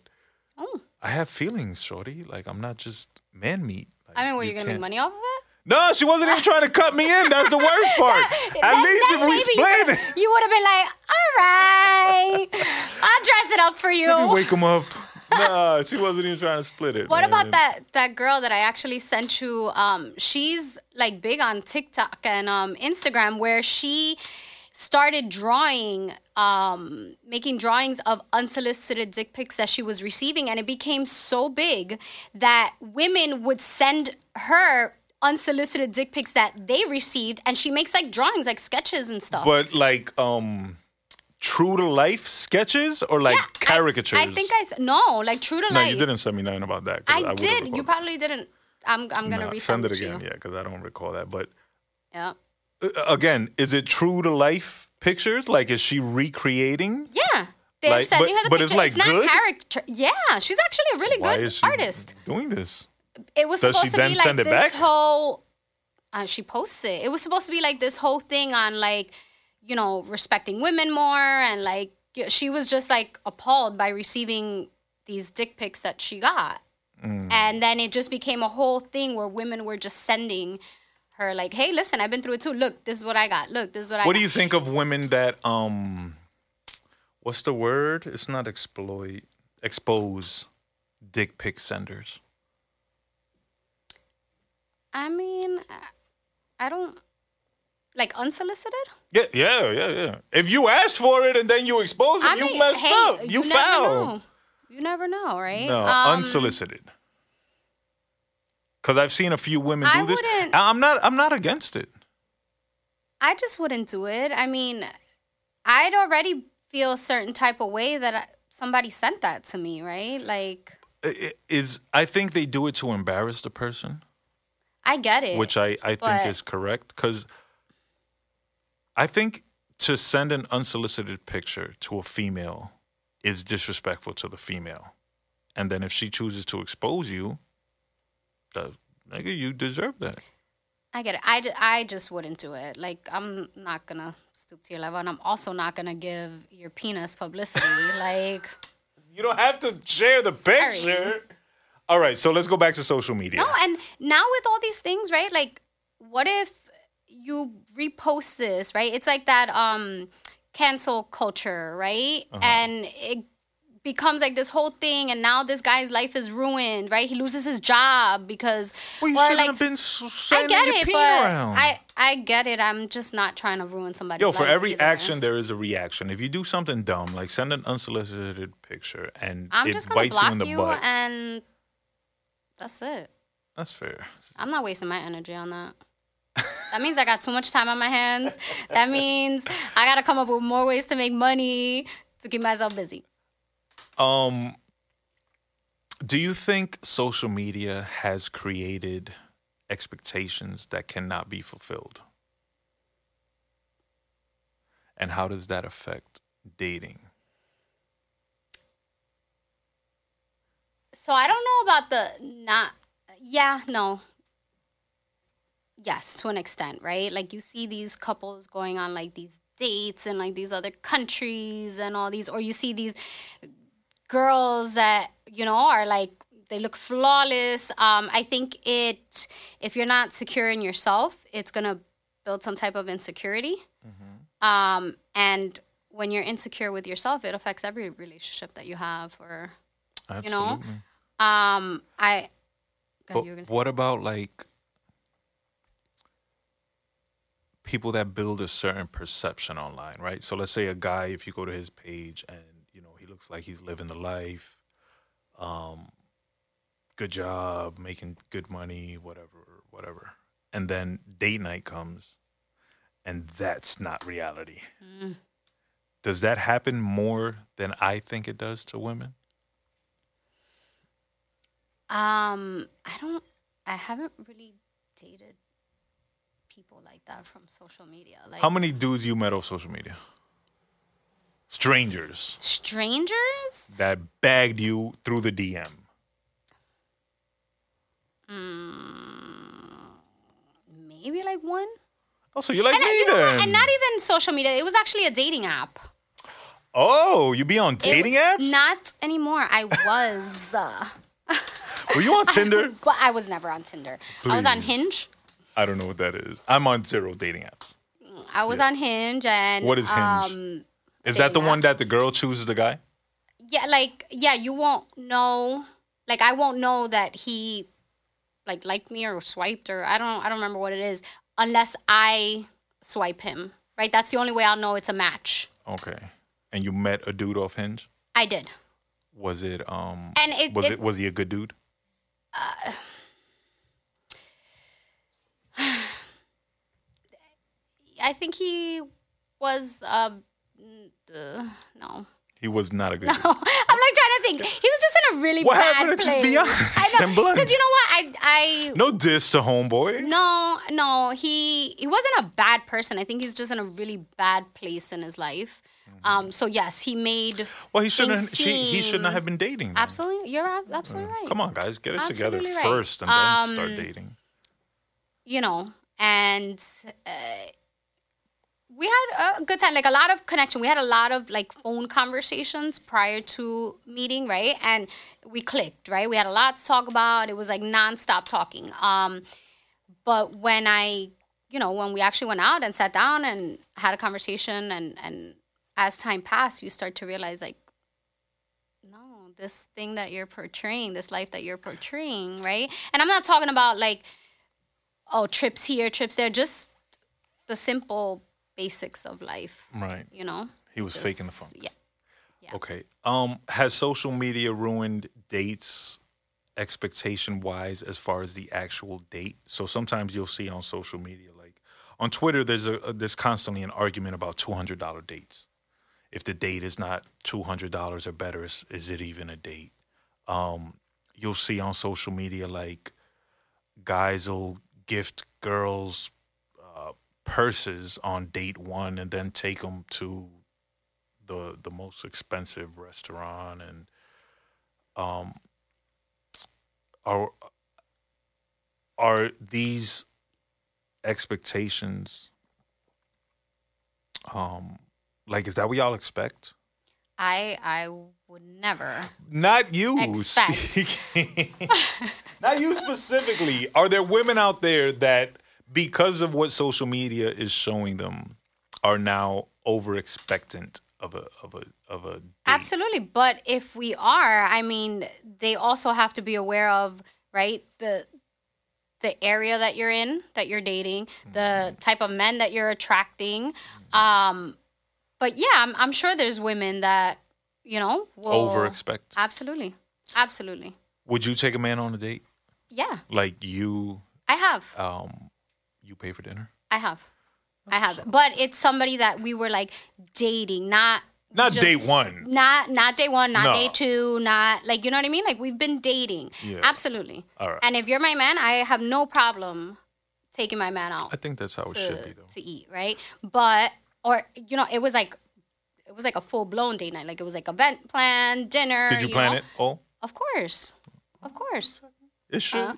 Oh. I have feelings, shorty. Like I'm not just man meat. Like, I mean, were you, gonna make money off of it? No, she wasn't even trying to cut me in. That's the worst part. At Then- least if we split it. You would have been like, all right, I'll dress it up for you. Let me wake him up. Nah, she wasn't even trying to split it. What man. about that that girl that I actually sent you? Um, she's like big on TikTok and um, Instagram, where she started drawing, um, making drawings of unsolicited dick pics that she was receiving, and it became so big that women would send her unsolicited dick pics that they received, and she makes like drawings, like sketches and stuff. But like um true to life sketches or like Yeah, I- caricatures? I, think I no, like true to No, life. No, you didn't send me nothing about that. I, would've did. You probably didn't. I'm I'm gonna Nah, resend send it again, you. yeah, because I don't recall that. But Yeah. uh, again, is it true to life pictures? Like, is she recreating? Yeah. They're Like, sending but- her the but it's, like, not good? character. Yeah, she's actually a really Why good is she artist. doing this? It was Does supposed to be like this back? whole. Uh, she posts it. It was supposed to be like this whole thing on like, you know, respecting women more and like she was just like appalled by receiving these dick pics that she got, Mm. and then it just became a whole thing where women were just sending her like, "Hey, listen, I've been through it too. Look, this is what I got. Look, this is what I." What got. do you think of women that um what's the word? It's not exploit, expose dick pic senders. I mean, I- don't like unsolicited. Yeah, yeah, yeah, yeah. If you asked for it and then you expose it, I you messed hey, up. You, never foul. You never know, right? No, Um, unsolicited. Because I've seen a few women do I this. I'm not. I'm not against it. I just wouldn't do it. I mean, I'd already feel a certain type of way that I, somebody sent that to me, right? Like, Is I think they do it to embarrass the person, I get it. which I I think is correct. Because I think to send an unsolicited picture to a female is disrespectful to the female, and then if she chooses to expose you, the, nigga, you deserve that. I get it. I, I just wouldn't do it. Like, I'm not gonna stoop to your level, and I'm also not gonna give your penis publicity. like, You don't have to share the Sorry. picture. All right, so let's go back to social media. No, and now with all these things, right? Like, what if you repost this, right? It's like that um cancel culture, right? Uh-huh. And it becomes like this whole thing, and now this guy's life is ruined, right? He loses his job because, Well, you shouldn't like, have been s- I sending get your it, but around. I I get it. I'm just not trying to ruin somebody's Yo, life. for every either. action, there is a reaction. If you do something dumb, like send an unsolicited picture and I'm it just gonna bites you in block the you, butt, and that's it. that's fair. I'm not wasting my energy on that. That means I got too much time on my hands. That means I gotta come up with more ways to make money to keep myself busy. Um, do you think social media has created expectations that cannot be fulfilled? And how does that affect dating? So I don't know about the not. Yeah, no. Yes, to an extent, right? Like you see these couples going on like these dates in like these other countries and all these, or you see these girls that you know are like they look flawless. Um, I think it if you're not secure in yourself, it's gonna build some type of insecurity. Um, and when you're insecure with yourself, it affects every relationship that you have. Or Absolutely. You know? Um, I. Go But you were gonna say- what about like people that build a certain perception online, right? So let's say a guy, if you go to his page and you know he looks like he's living the life, um, good job, making good money, whatever, whatever, and then date night comes, and that's not reality. Mm. Does that happen more than I think it does to women? Um, I don't. I haven't really dated people like that from social media. Like How many dudes you met off social media? Strangers strangers? that bagged you through the DM. Maybe like one. Oh, so you like And me you know then? what? And not even social media. It was actually a dating app. oh, you be on dating was- apps? Not anymore. I was, uh, Were you on Tinder? but I was never on Tinder. I was on Please. Hinge. I don't know what that is. I'm on zero dating apps. I was on Hinge and What is Hinge? Um, Is that the dating one that the girl chooses the guy? yeah, like yeah, you won't know. Like I won't know that he like liked me or swiped or I don't I don't remember what it is unless I swipe him. Right? That's the only way I'll know it's a match. Okay. And you met a dude off Hinge? I did. Was it um And it- was it- it was he a good dude? I think he was um uh, no. He was not a good dude. I'm like trying to think. He was just in a really What bad happened? place. Just be honest I know and because you know what I I No diss to homeboy. No, no, he he wasn't a bad person. I think he's just in a really bad place in his life. Mm-hmm. Um, so yes, he made Well, he shouldn't. She, he should not have been dating. Absolutely. You're absolutely right. Come on, guys, get it together right. first, and then start Um, dating. You know, and uh, we had a good time. Like a lot of connection. We had a lot of like phone conversations prior to meeting, right? And we clicked, right? We had a lot to talk about. It was like nonstop talking. Um, but when I, you know, when we actually went out and sat down and had a conversation, and and as time passed, you start to realize like, no, this thing that you're portraying, this life that you're portraying, right? And I'm not talking about like, oh, trips here, trips there, just the simple basics of life, Right. you know. He was faking the Just- funk. Yeah. Yeah. Okay. Um, has social media ruined dates expectation wise as far as the actual date? So sometimes you'll see on social media, like on Twitter, there's a, there's constantly an argument about two hundred dollar dates. If the date is not two hundred dollars or better, is, is it even a date? Um, you'll see on social media like guys will gift girls uh, purses on date one and then take them to the the most expensive restaurant and um are are these expectations um like is that what y'all expect I I would never. not you Expect. not you specifically are there women out there that because of what social media is showing them are now over expectant of a of a of a date? Absolutely, but if we are, I mean, they also have to be aware of right the the area that you're in, that you're dating, Mm-hmm. the type of men that you're attracting. Um, but yeah, I'm, I'm sure there's women that you know will over expect Absolutely, absolutely. would you take a man on a date Yeah, like you I have. um you pay for dinner I have. I have. But it's somebody that we were like dating, not Not just- day one. Not not day one, not No. day two, not like you know what I mean? Like we've been dating. Yeah. Absolutely. All right. And if you're my man, I have no problem taking my man out i think that's how it should be though to eat, right? But or you know, it was like it was like a full blown date night. Like it was like event plan, dinner. did you plan know? it oh Of course. Of course. it should Uh,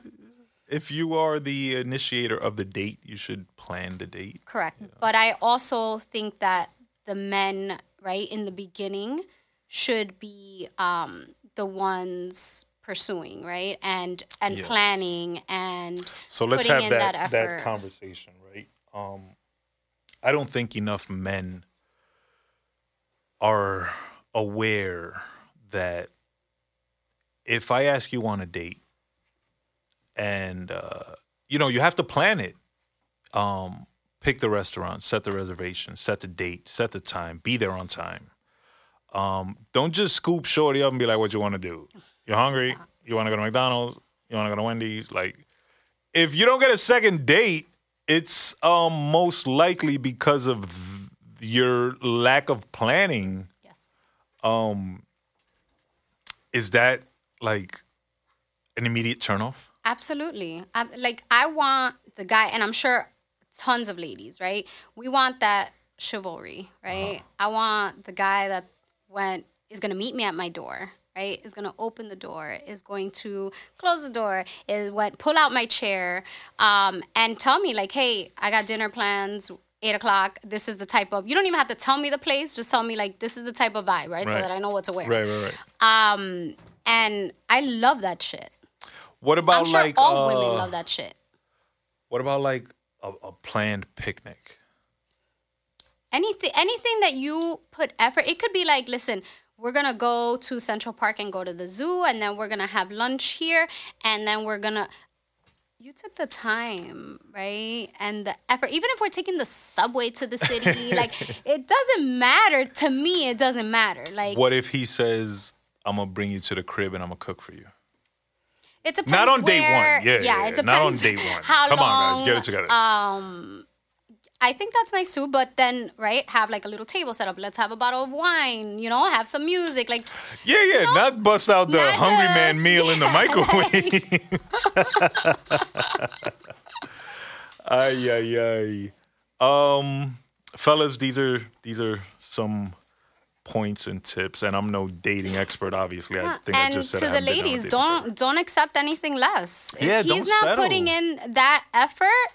if you are the initiator of the date you should plan the date Correct. But I also think that the men, right, in the beginning should be um, the ones pursuing, right? And and Yes. planning and So let's putting have in that that that, conversation, right? Um, I don't think enough men are aware that if I ask you on a date, and uh, you know you have to plan it, um, pick the restaurant, set the reservation, set the date, set the time, be there on time. Um, don't just scoop shorty up and be like, "What you want to do? You're hungry? You want to go to McDonald's? You want to go to Wendy's?" Like, if you don't get a second date, it's um, most likely because of th- your lack of planning. yes. Um, is that like? an immediate turnoff? Absolutely. I, like I want the guy, and I'm sure tons of ladies, right? We want that chivalry, right? I want the guy that went is gonna meet me at my door, right? Is gonna open the door, is going to close the door, is what pull out my chair, um, and tell me like, hey, I got dinner plans. Eight o'clock. This is the type of. You don't even have to tell me the place. Just tell me like this is the type of vibe, right? So that I know what to wear. Right, right, right. Um, and I love that shit. What about I'm sure like all uh, women love that shit. What about like a, a planned picnic? anything anything that you put effort it could be like listen we're gonna go to central park and go to the zoo and then we're gonna have lunch here and then we're gonna you took the time right and the effort even if we're taking the subway to the city like it doesn't matter to me it doesn't matter like What if he says, "I'm gonna bring you to the crib and I'm gonna cook for you"? it depends Not on day one. Yeah, yeah, it depends not on day one. how Come on, guys, get it together. um I think that's nice too, but then right, have like a little table set up. Let's have a bottle of wine, you know, have some music. Like Yeah, yeah. not bust out the not hungry man just- meal in the microwave. ay, ay, ay. Um, fellas, these are these are some points and tips, and I'm no dating expert. Obviously, I Yeah, think I just said to I the haven't been on a ladies, don't don't accept anything less. Yeah, if he's don't not settle. putting in that effort,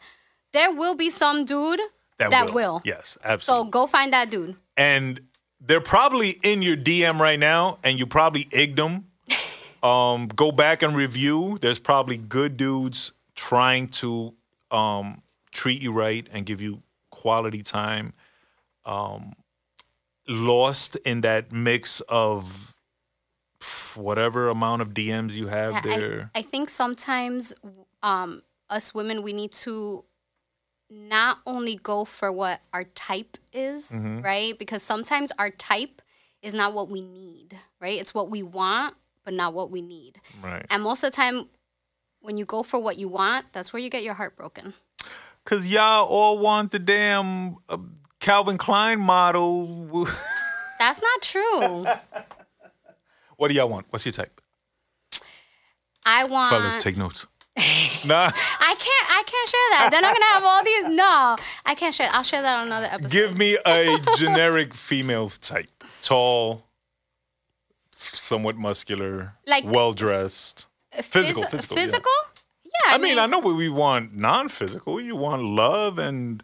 there will be some dude that, will. Yes, absolutely. So go find that dude. and they're probably in your DM right now, and you probably egged them. um, go back and review. There's probably good dudes trying to um, treat you right and give you quality time. Um, lost in that mix of whatever amount of DMs you have I- there. I, I think sometimes um, us women we need to not only go for what our type is, Mm-hmm. right? Because sometimes our type is not what we need, right? It's what we want, but not what we need. right. And most of the time, when you go for what you want, that's where you get your heart broken. Cause y'all all want the damn uh, Calvin Klein model. That's not true. what do y'all want? What's your type? I want. Fellas, take notes. nah, I can't. I can't share that. Then I'm gonna have all these. No, I can't share. I'll share that on another episode. give me a generic female type: tall, somewhat muscular, Like- well dressed. Physical, Phys- physical, yeah. Physical. Yeah. I mean, I know what we want non-physical. You want love and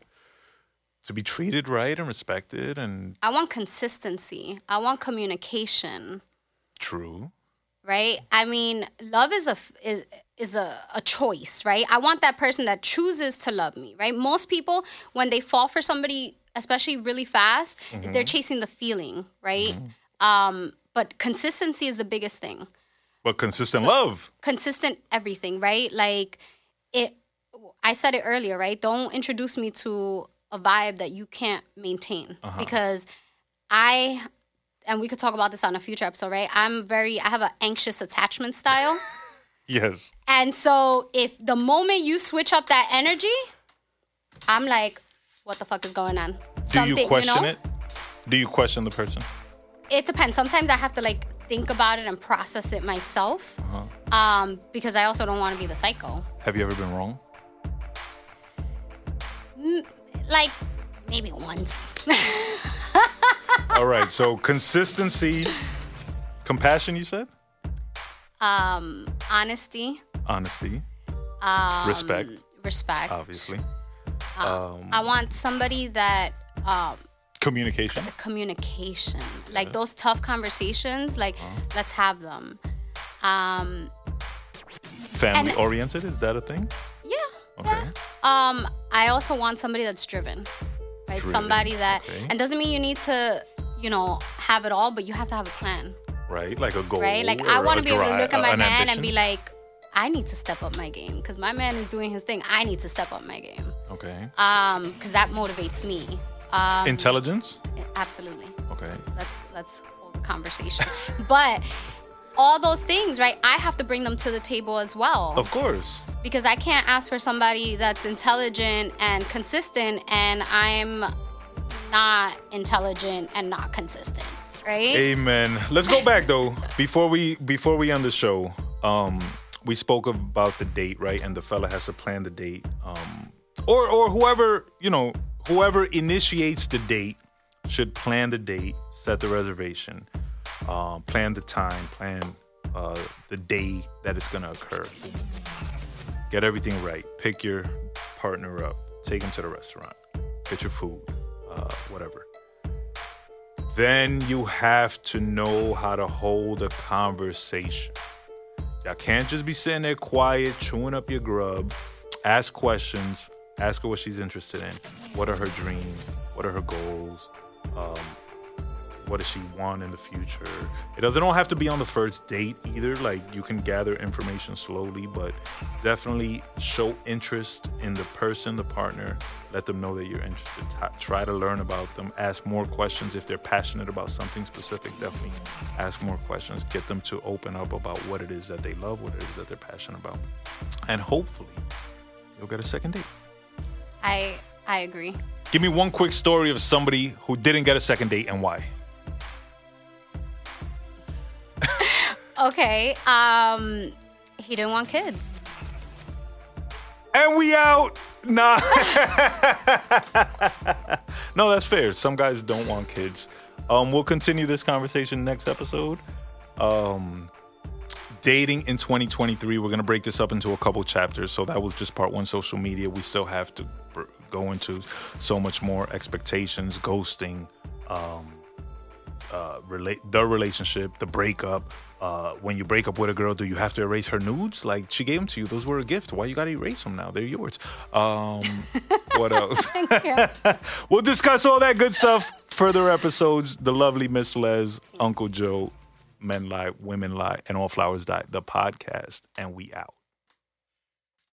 to be treated right and respected and I want consistency. I want communication. true. Right. I mean, love is a is is a, a choice. Right. I want that person that chooses to love me. Right. Most people, when they fall for somebody, especially really fast, Mm-hmm. they're chasing the feeling. Right. Um, but consistency is the biggest thing. But consistent love. consistent everything, right? Like it I said it earlier, right? Don't introduce me to a vibe that you can't maintain because I and we could talk about this on a future episode, right? I'm very I have an anxious attachment style. Yes. and so if the moment you switch up that energy, I'm like what the fuck is going on? Do you Something, question know? it? Do you question the person? it depends. Sometimes I have to like think about it and process it myself, Uh-huh. um, because I also don't want to be the psycho. Have you ever been wrong? Like maybe once. All right. So consistency, compassion. You said um, honesty, honesty, um, respect. respect. Obviously, Um, I want somebody that um, communication. communication, like those tough conversations. Like Uh-huh. let's have them. Um, Family oriented. Is that a thing? yeah. Okay. yeah. Um, I also want somebody that's driven, right? Somebody that, okay. and doesn't mean you need to, you know, have it all, but you have to have a plan. Right. Like a goal. right? Like I want to be able to look at my an man ambition. and be like, I need to step up my game because my man is doing his thing. I need to step up my game Okay. um because that motivates me. Um, Intelligence. absolutely. Okay. Let's let's hold the conversation. but all those things, right? I have to bring them to the table as well Of course. because I can't ask for somebody that's intelligent and consistent, and I'm not intelligent and not consistent, right? Amen. Let's go back though. Before we before we end the show, um, we spoke about the date, right? And the fella has to plan the date, um, or or whoever you know, whoever initiates the date should plan the date, set the reservation, uh, plan the time, plan uh, the day that it's going to occur. Get everything right. Pick your partner up. Take him to the restaurant. Get your food, uh, whatever. Then you have to know how to hold a conversation. Y'all can't just be sitting there quiet, chewing up your grub. Ask questions. Ask her what she's interested in. What are her dreams? What are her goals? Um, what does she want in the future? It doesn't all have to be on the first date either. Like you can gather information slowly, but definitely show interest in the person, the partner. Let them know that you're interested. Try to learn about them. Ask more questions if they're passionate about something specific. Definitely ask more questions. Get them to open up about what it is that they love, what it is that they're passionate about, and hopefully you'll get a second date. I I agree. Give me one quick story of somebody who didn't get a second date and why. Okay. Um, he didn't want kids. And we out. Nah. no, that's fair. Some guys don't want kids. Um, we'll continue this conversation next episode. Um, dating in 2023. We're gonna break this up into a couple chapters. So that was just part one, social media. We still have to go into so much more expectations, ghosting, um, uh, relate the relationship, the breakup. Uh, when you break up with a girl, do you have to erase her nudes? Like she gave them to you; those were a gift. Why you gotta erase them now? They're yours. Um, what else? we'll discuss all that good stuff. Further episodes. The lovely Miss Les, Uncle Joe, Men Lie, Women Lie, and All Flowers Die. The podcast, and we out.